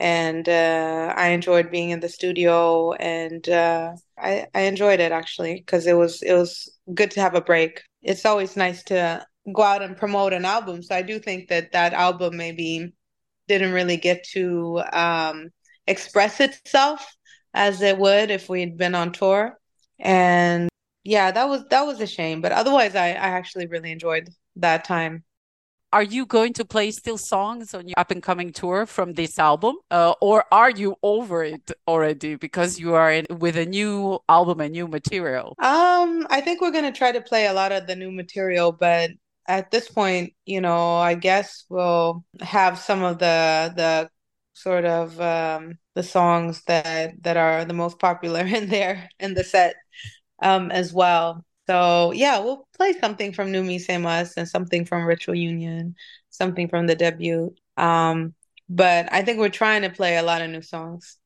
and uh, I enjoyed being in the studio, and uh, I I enjoyed it actually because it was it was good to have a break. It's always nice to go out and promote an album. So I do think that that album maybe didn't really get to um, express itself as it would if we'd been on tour. And yeah, that was that was a shame. But otherwise, I, I actually really enjoyed that time. are you going to play still songs on your up and coming tour from this album uh, or are you over it already because you are in, with a new album and new material Um, I think we're gonna try to play a lot of the new material, but at this point, you know, I guess we'll have some of the the sort of um the songs that that are the most popular (laughs) in there in the set um as well. So yeah, we'll play something from New Me Same Us and something from Ritual Union, something from the debut. Um, but I think we're trying to play a lot of new songs.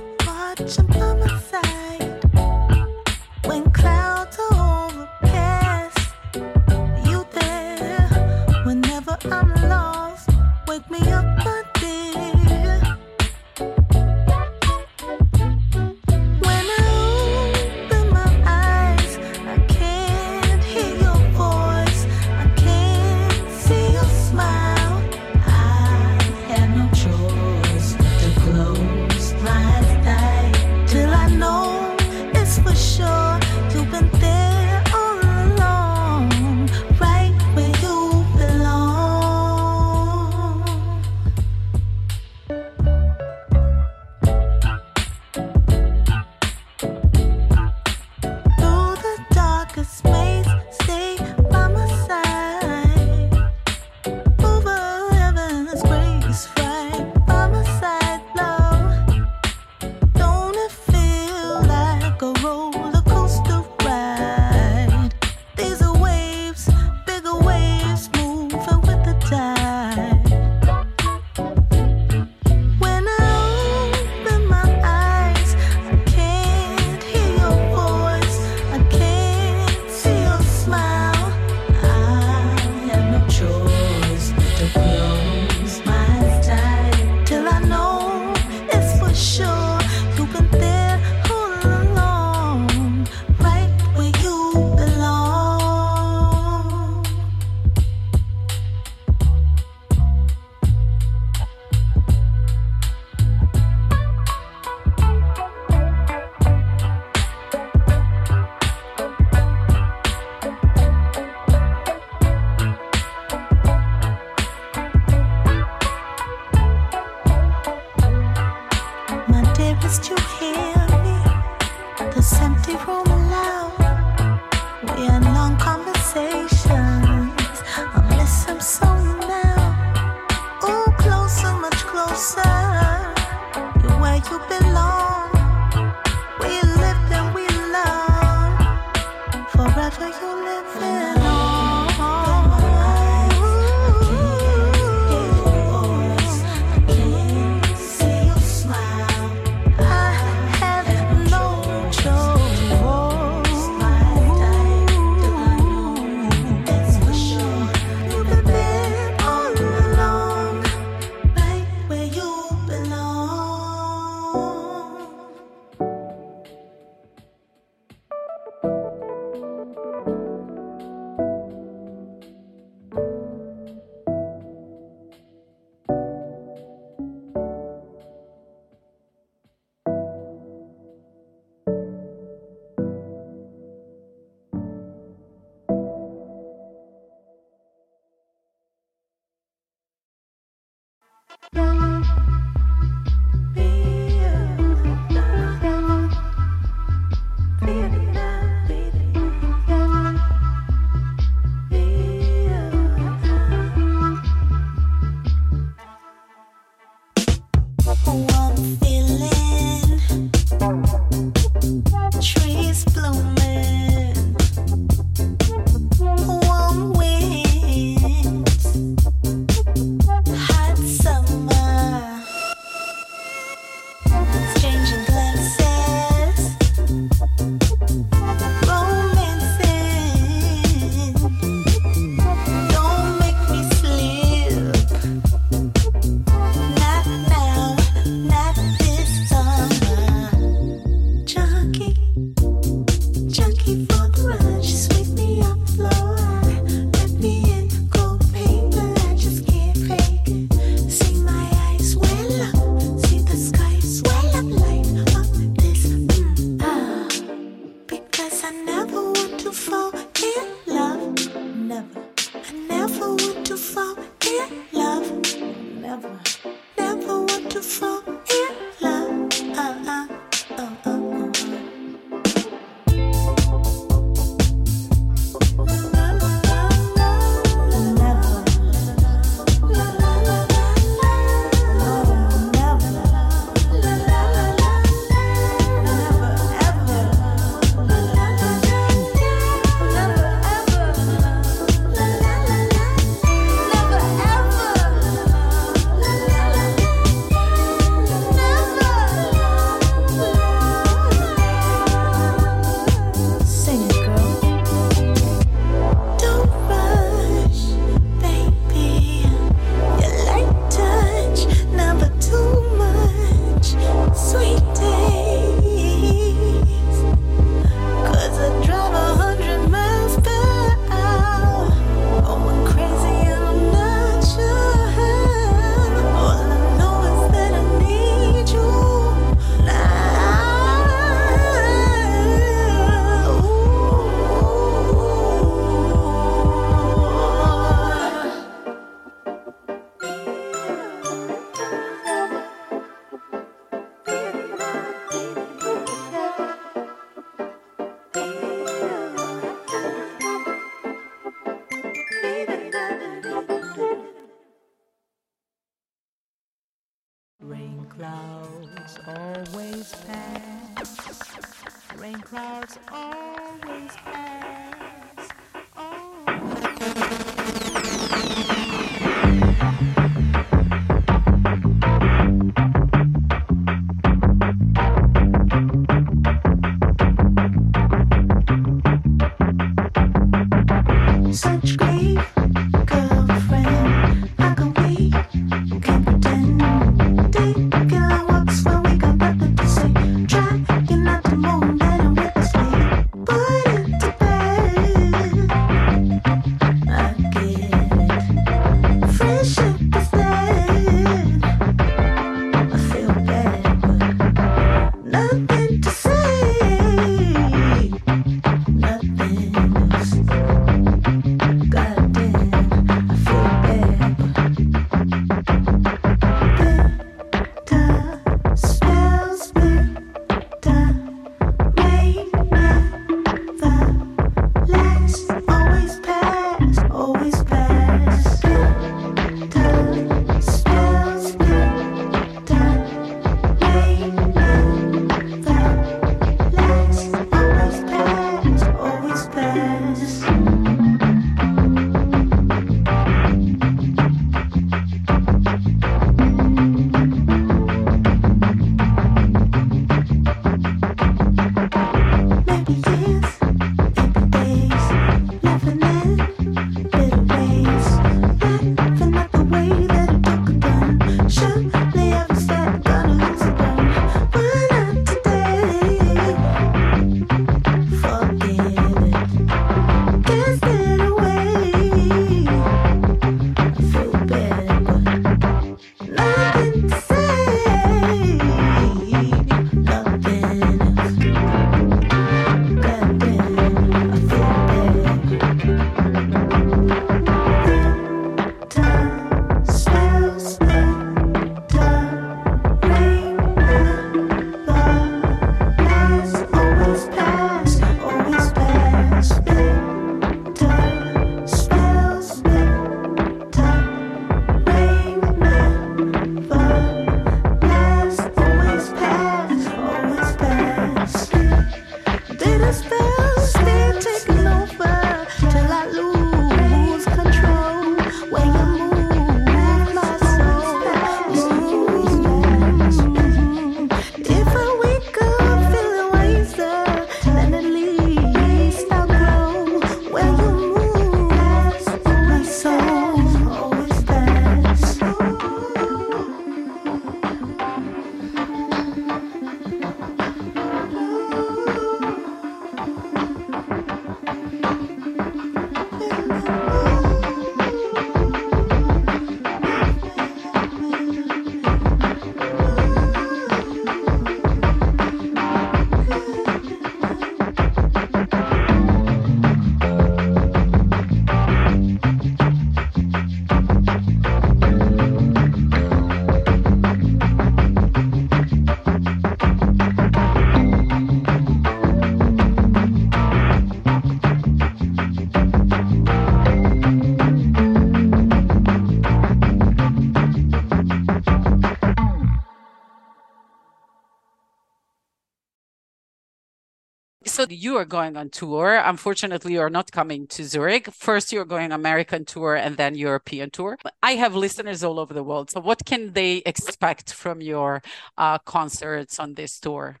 You are going on tour. Unfortunately, you're not coming to Zurich. First, you're going American tour and then European tour. I have listeners all over the world. So what can they expect from your uh, concerts on this tour?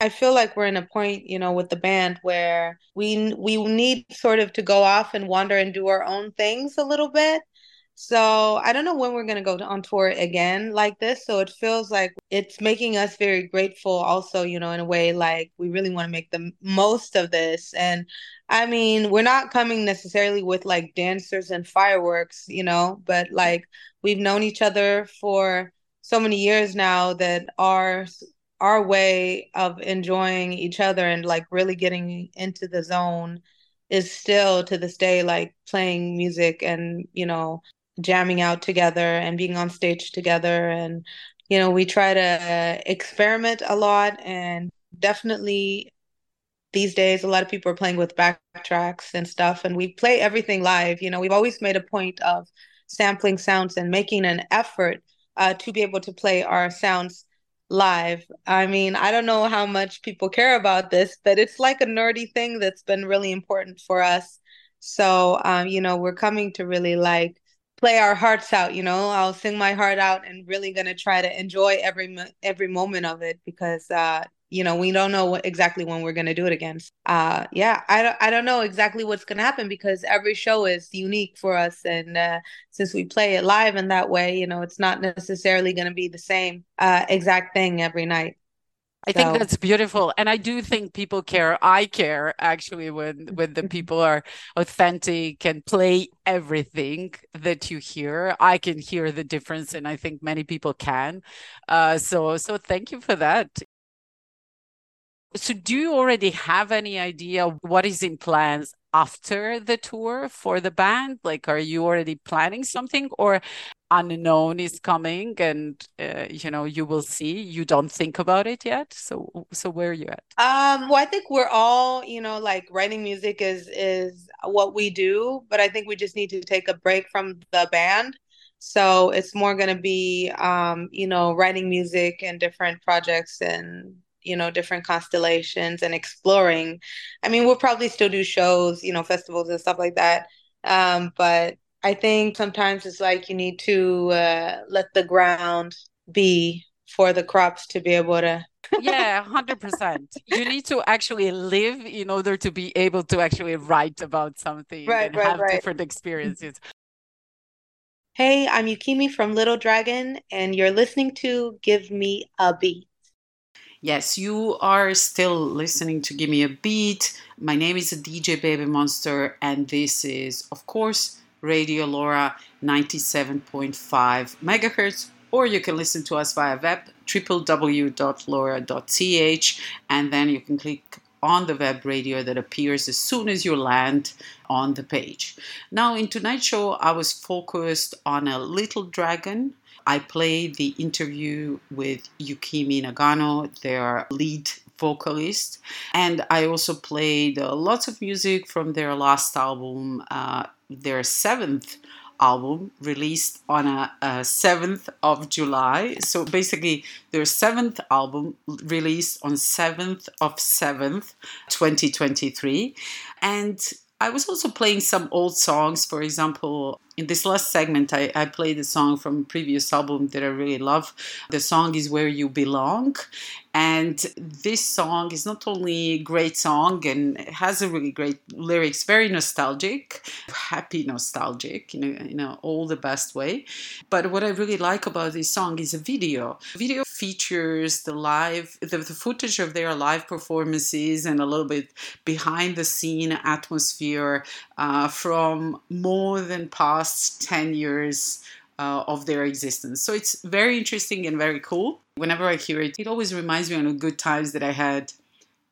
I feel like we're in a point, you know, with the band where we we need sort of to go off and wander and do our own things a little bit. So I don't know when we're going to go on tour again like this. So it feels like it's making us very grateful also, you know, in a way like we really want to make the most of this. And I mean, we're not coming necessarily with like dancers and fireworks, you know, but like we've known each other for so many years now that our our way of enjoying each other and like really getting into the zone is still to this day like playing music and you know jamming out together and being on stage together and you know we try to experiment a lot and definitely these days a lot of people are playing with backtracks and stuff and we play everything live you know we've always made a point of sampling sounds and making an effort uh, to be able to play our sounds live. I mean, I don't know how much people care about this, but it's like a nerdy thing that's been really important for us. So, um, you know, we're coming to really like play our hearts out, you know. I'll sing my heart out and really to try to enjoy every every moment of it because uh you know, we don't know what, exactly when we're going to do it again. Uh, yeah, I don't, I don't know exactly what's going to happen because every show is unique for us. And uh, since we play it live in that way, you know, it's not necessarily going to be the same uh, exact thing every night. I so. think that's beautiful, and I do think people care. I care actually when when the people are authentic and play everything that you hear. I can hear the difference, and I think many people can. Uh, so so thank you for that. So, do you already have any idea what is in plans after the tour for the band? Like, are you already planning something, or unknown is coming, and uh, you know you will see? You don't think about it yet. So, so where are you at? Um, well, I think we're all, you know, like writing music is is what we do, but I think we just need to take a break from the band. So it's more going to be, um, you know, writing music and different projects and you know different constellations and exploring i mean we'll probably still do shows you know festivals and stuff like that um, but i think sometimes it's like you need to uh, let the ground be for the crops to be able to (laughs) yeah 100% you need to actually live in order to be able to actually write about something right, and right, have right. different experiences hey i'm yukimi from little dragon and you're listening to give me a beat Yes, you are still listening to Give Me a Beat. My name is DJ Baby Monster, and this is, of course, Radio LoRa 97.5 megahertz. Or you can listen to us via web www.lora.ch, and then you can click on the web radio that appears as soon as you land on the page. Now, in tonight's show, I was focused on a little dragon I played the interview with Yukimi Nagano, their lead vocalist, and I also played uh, lots of music from their last album, uh, their seventh album released on a, a, 7th of July. So basically their seventh album released on 7th of 7th 2023 and I was also playing some old songs. For example, in this last segment, I, I played a song from a previous album that I really love. The song is Where You Belong. And this song is not only a great song and has a really great lyrics, very nostalgic, happy nostalgic in a, in a all the best way. But what I really like about this song is a video. video features the live, the, the footage of their live performances and a little bit behind the scene atmosphere uh, from more than past 10 years uh, of their existence. So it's very interesting and very cool. Whenever I hear it, it always reminds me of good times that I had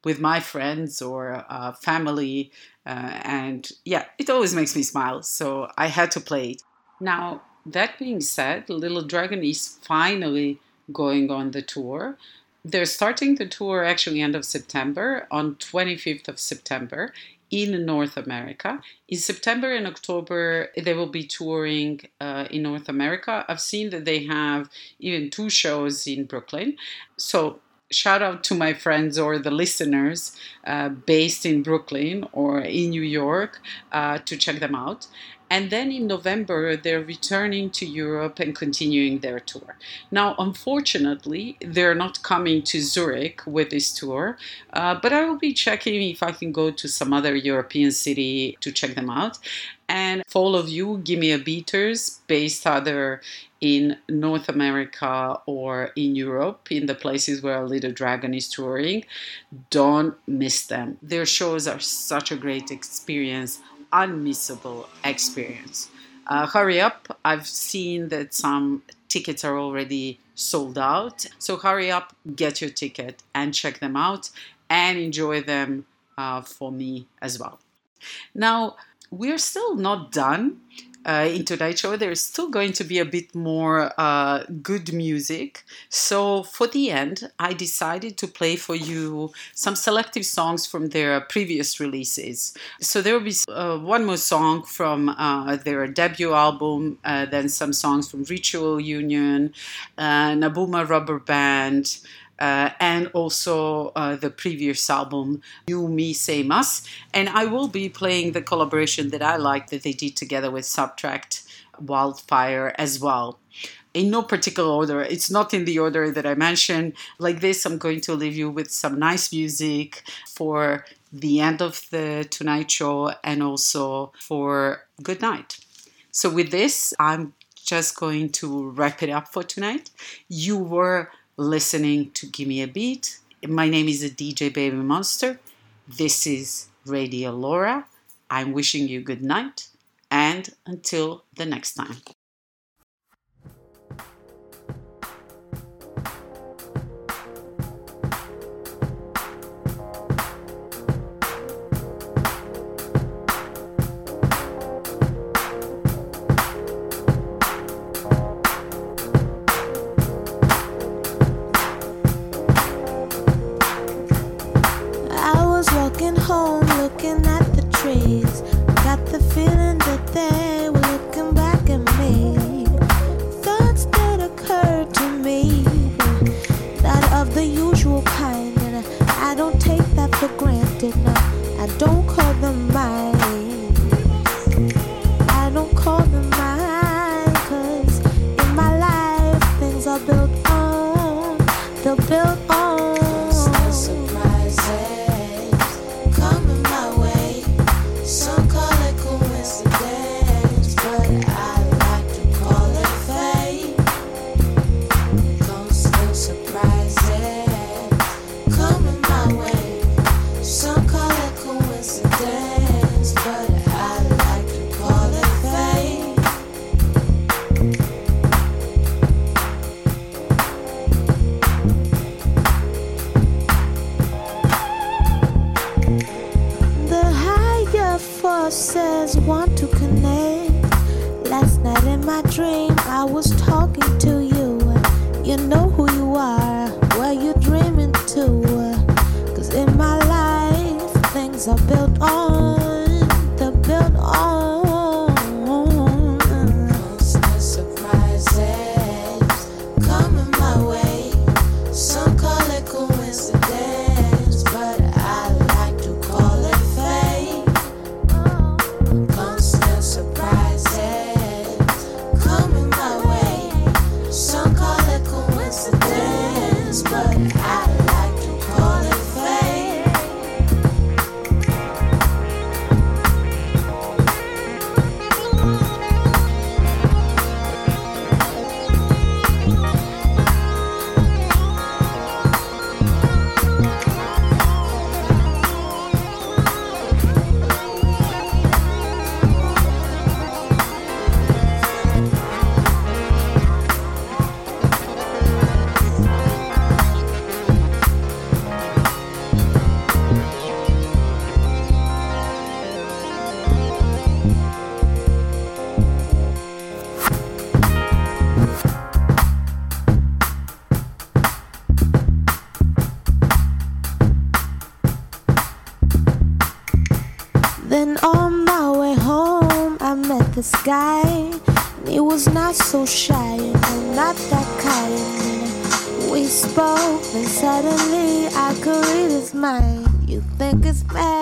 with my friends or uh, family. Uh, and yeah, it always makes me smile. So I had to play it. Now, that being said, Little Dragon is finally going on the tour. They're starting the tour actually end of September on 25th of September in North America. In September and October, they will be touring uh, in North America. I've seen that they have even two shows in Brooklyn. So, shout out to my friends or the listeners uh, based in Brooklyn or in New York uh, to check them out. And then in November, they're returning to Europe and continuing their tour. Now, unfortunately, they're not coming to Zurich with this tour, uh, but I will be checking if I can go to some other European city to check them out. And for all of you, give me a beaters based either in North America or in Europe, in the places where Little Dragon is touring, don't miss them. Their shows are such a great experience unmissable experience. Uh, hurry up! I've seen that some tickets are already sold out. So hurry up, get your ticket and check them out and enjoy them uh, for me as well. Now, we're still not done uh, in tonight's show, there's still going to be a bit more uh, good music. So for the end, I decided to play for you some selective songs from their previous releases. So there will be uh, one more song from uh, their debut album, uh, then some songs from Ritual Union, uh, Nabuma Rubber Band. Uh, and also uh, the previous album, New Me, Same Us. And I will be playing the collaboration that I like that they did together with SBTRKT Wildfire as well. In no particular order, it's not in the order that I mentioned. Like this, I'm going to leave you with some nice music for the end of the Tonight Show and also for good night. So, with this, I'm just going to wrap it up for tonight. You were listening to Give Me a Beat. My name is DJ Baby Monster. This is Radio LoRa. I'm wishing you good night and until the next time. Guy. And he was not so shy, know, not that kind. We spoke, and suddenly I could read his mind. You think it's bad,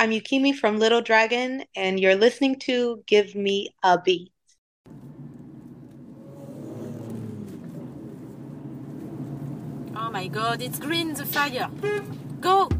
I'm Yukimi from Little Dragon, and you're listening to Give Me a Beat. Oh my god, it's green the fire! Go!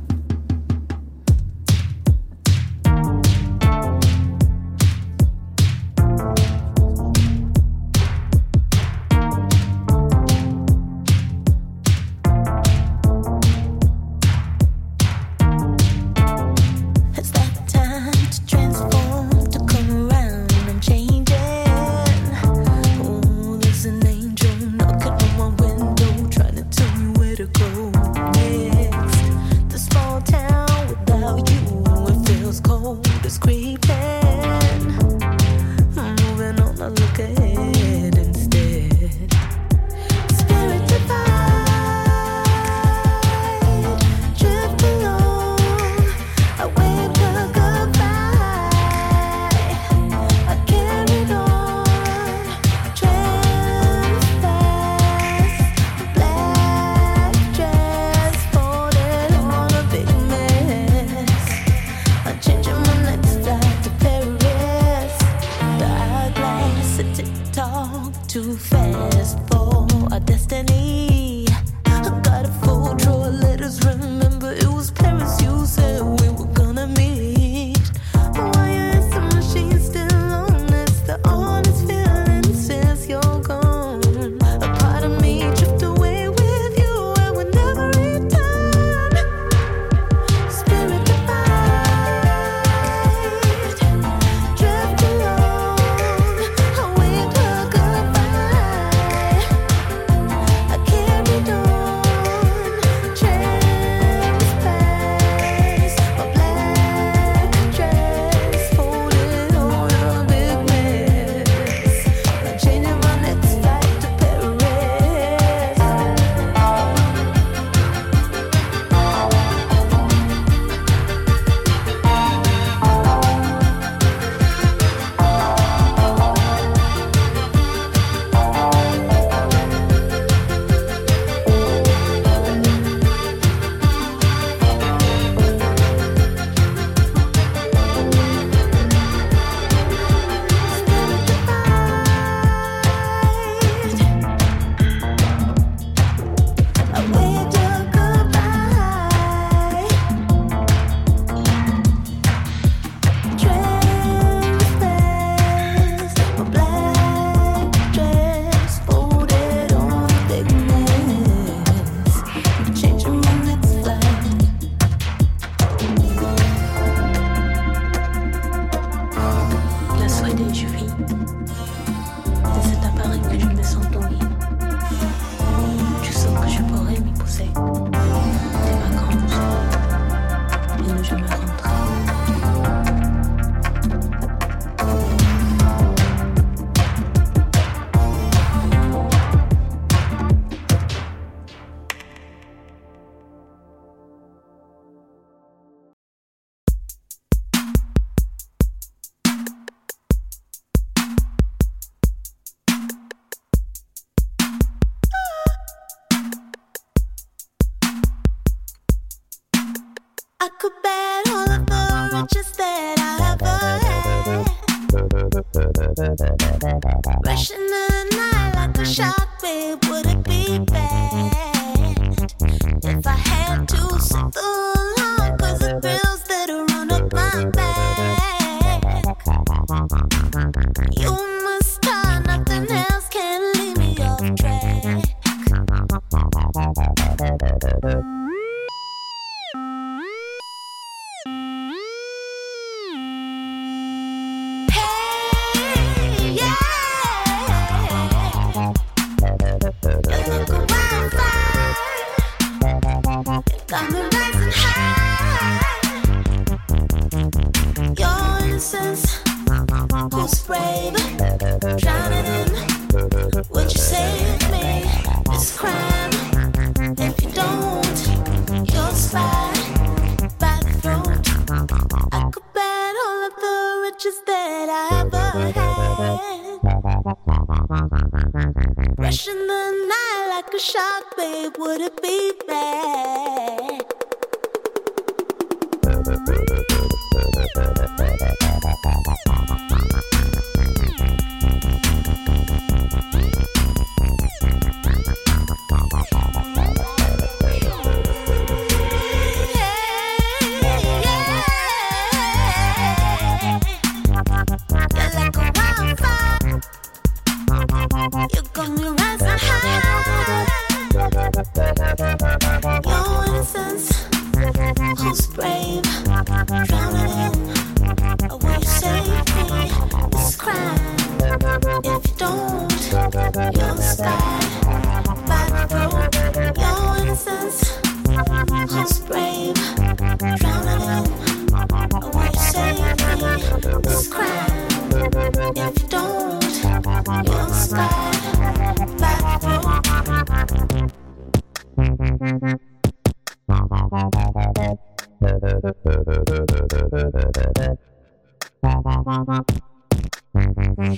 Who's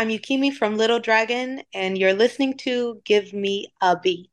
I'm Yukimi from Little Dragon, and you're listening to Give Me a Beat.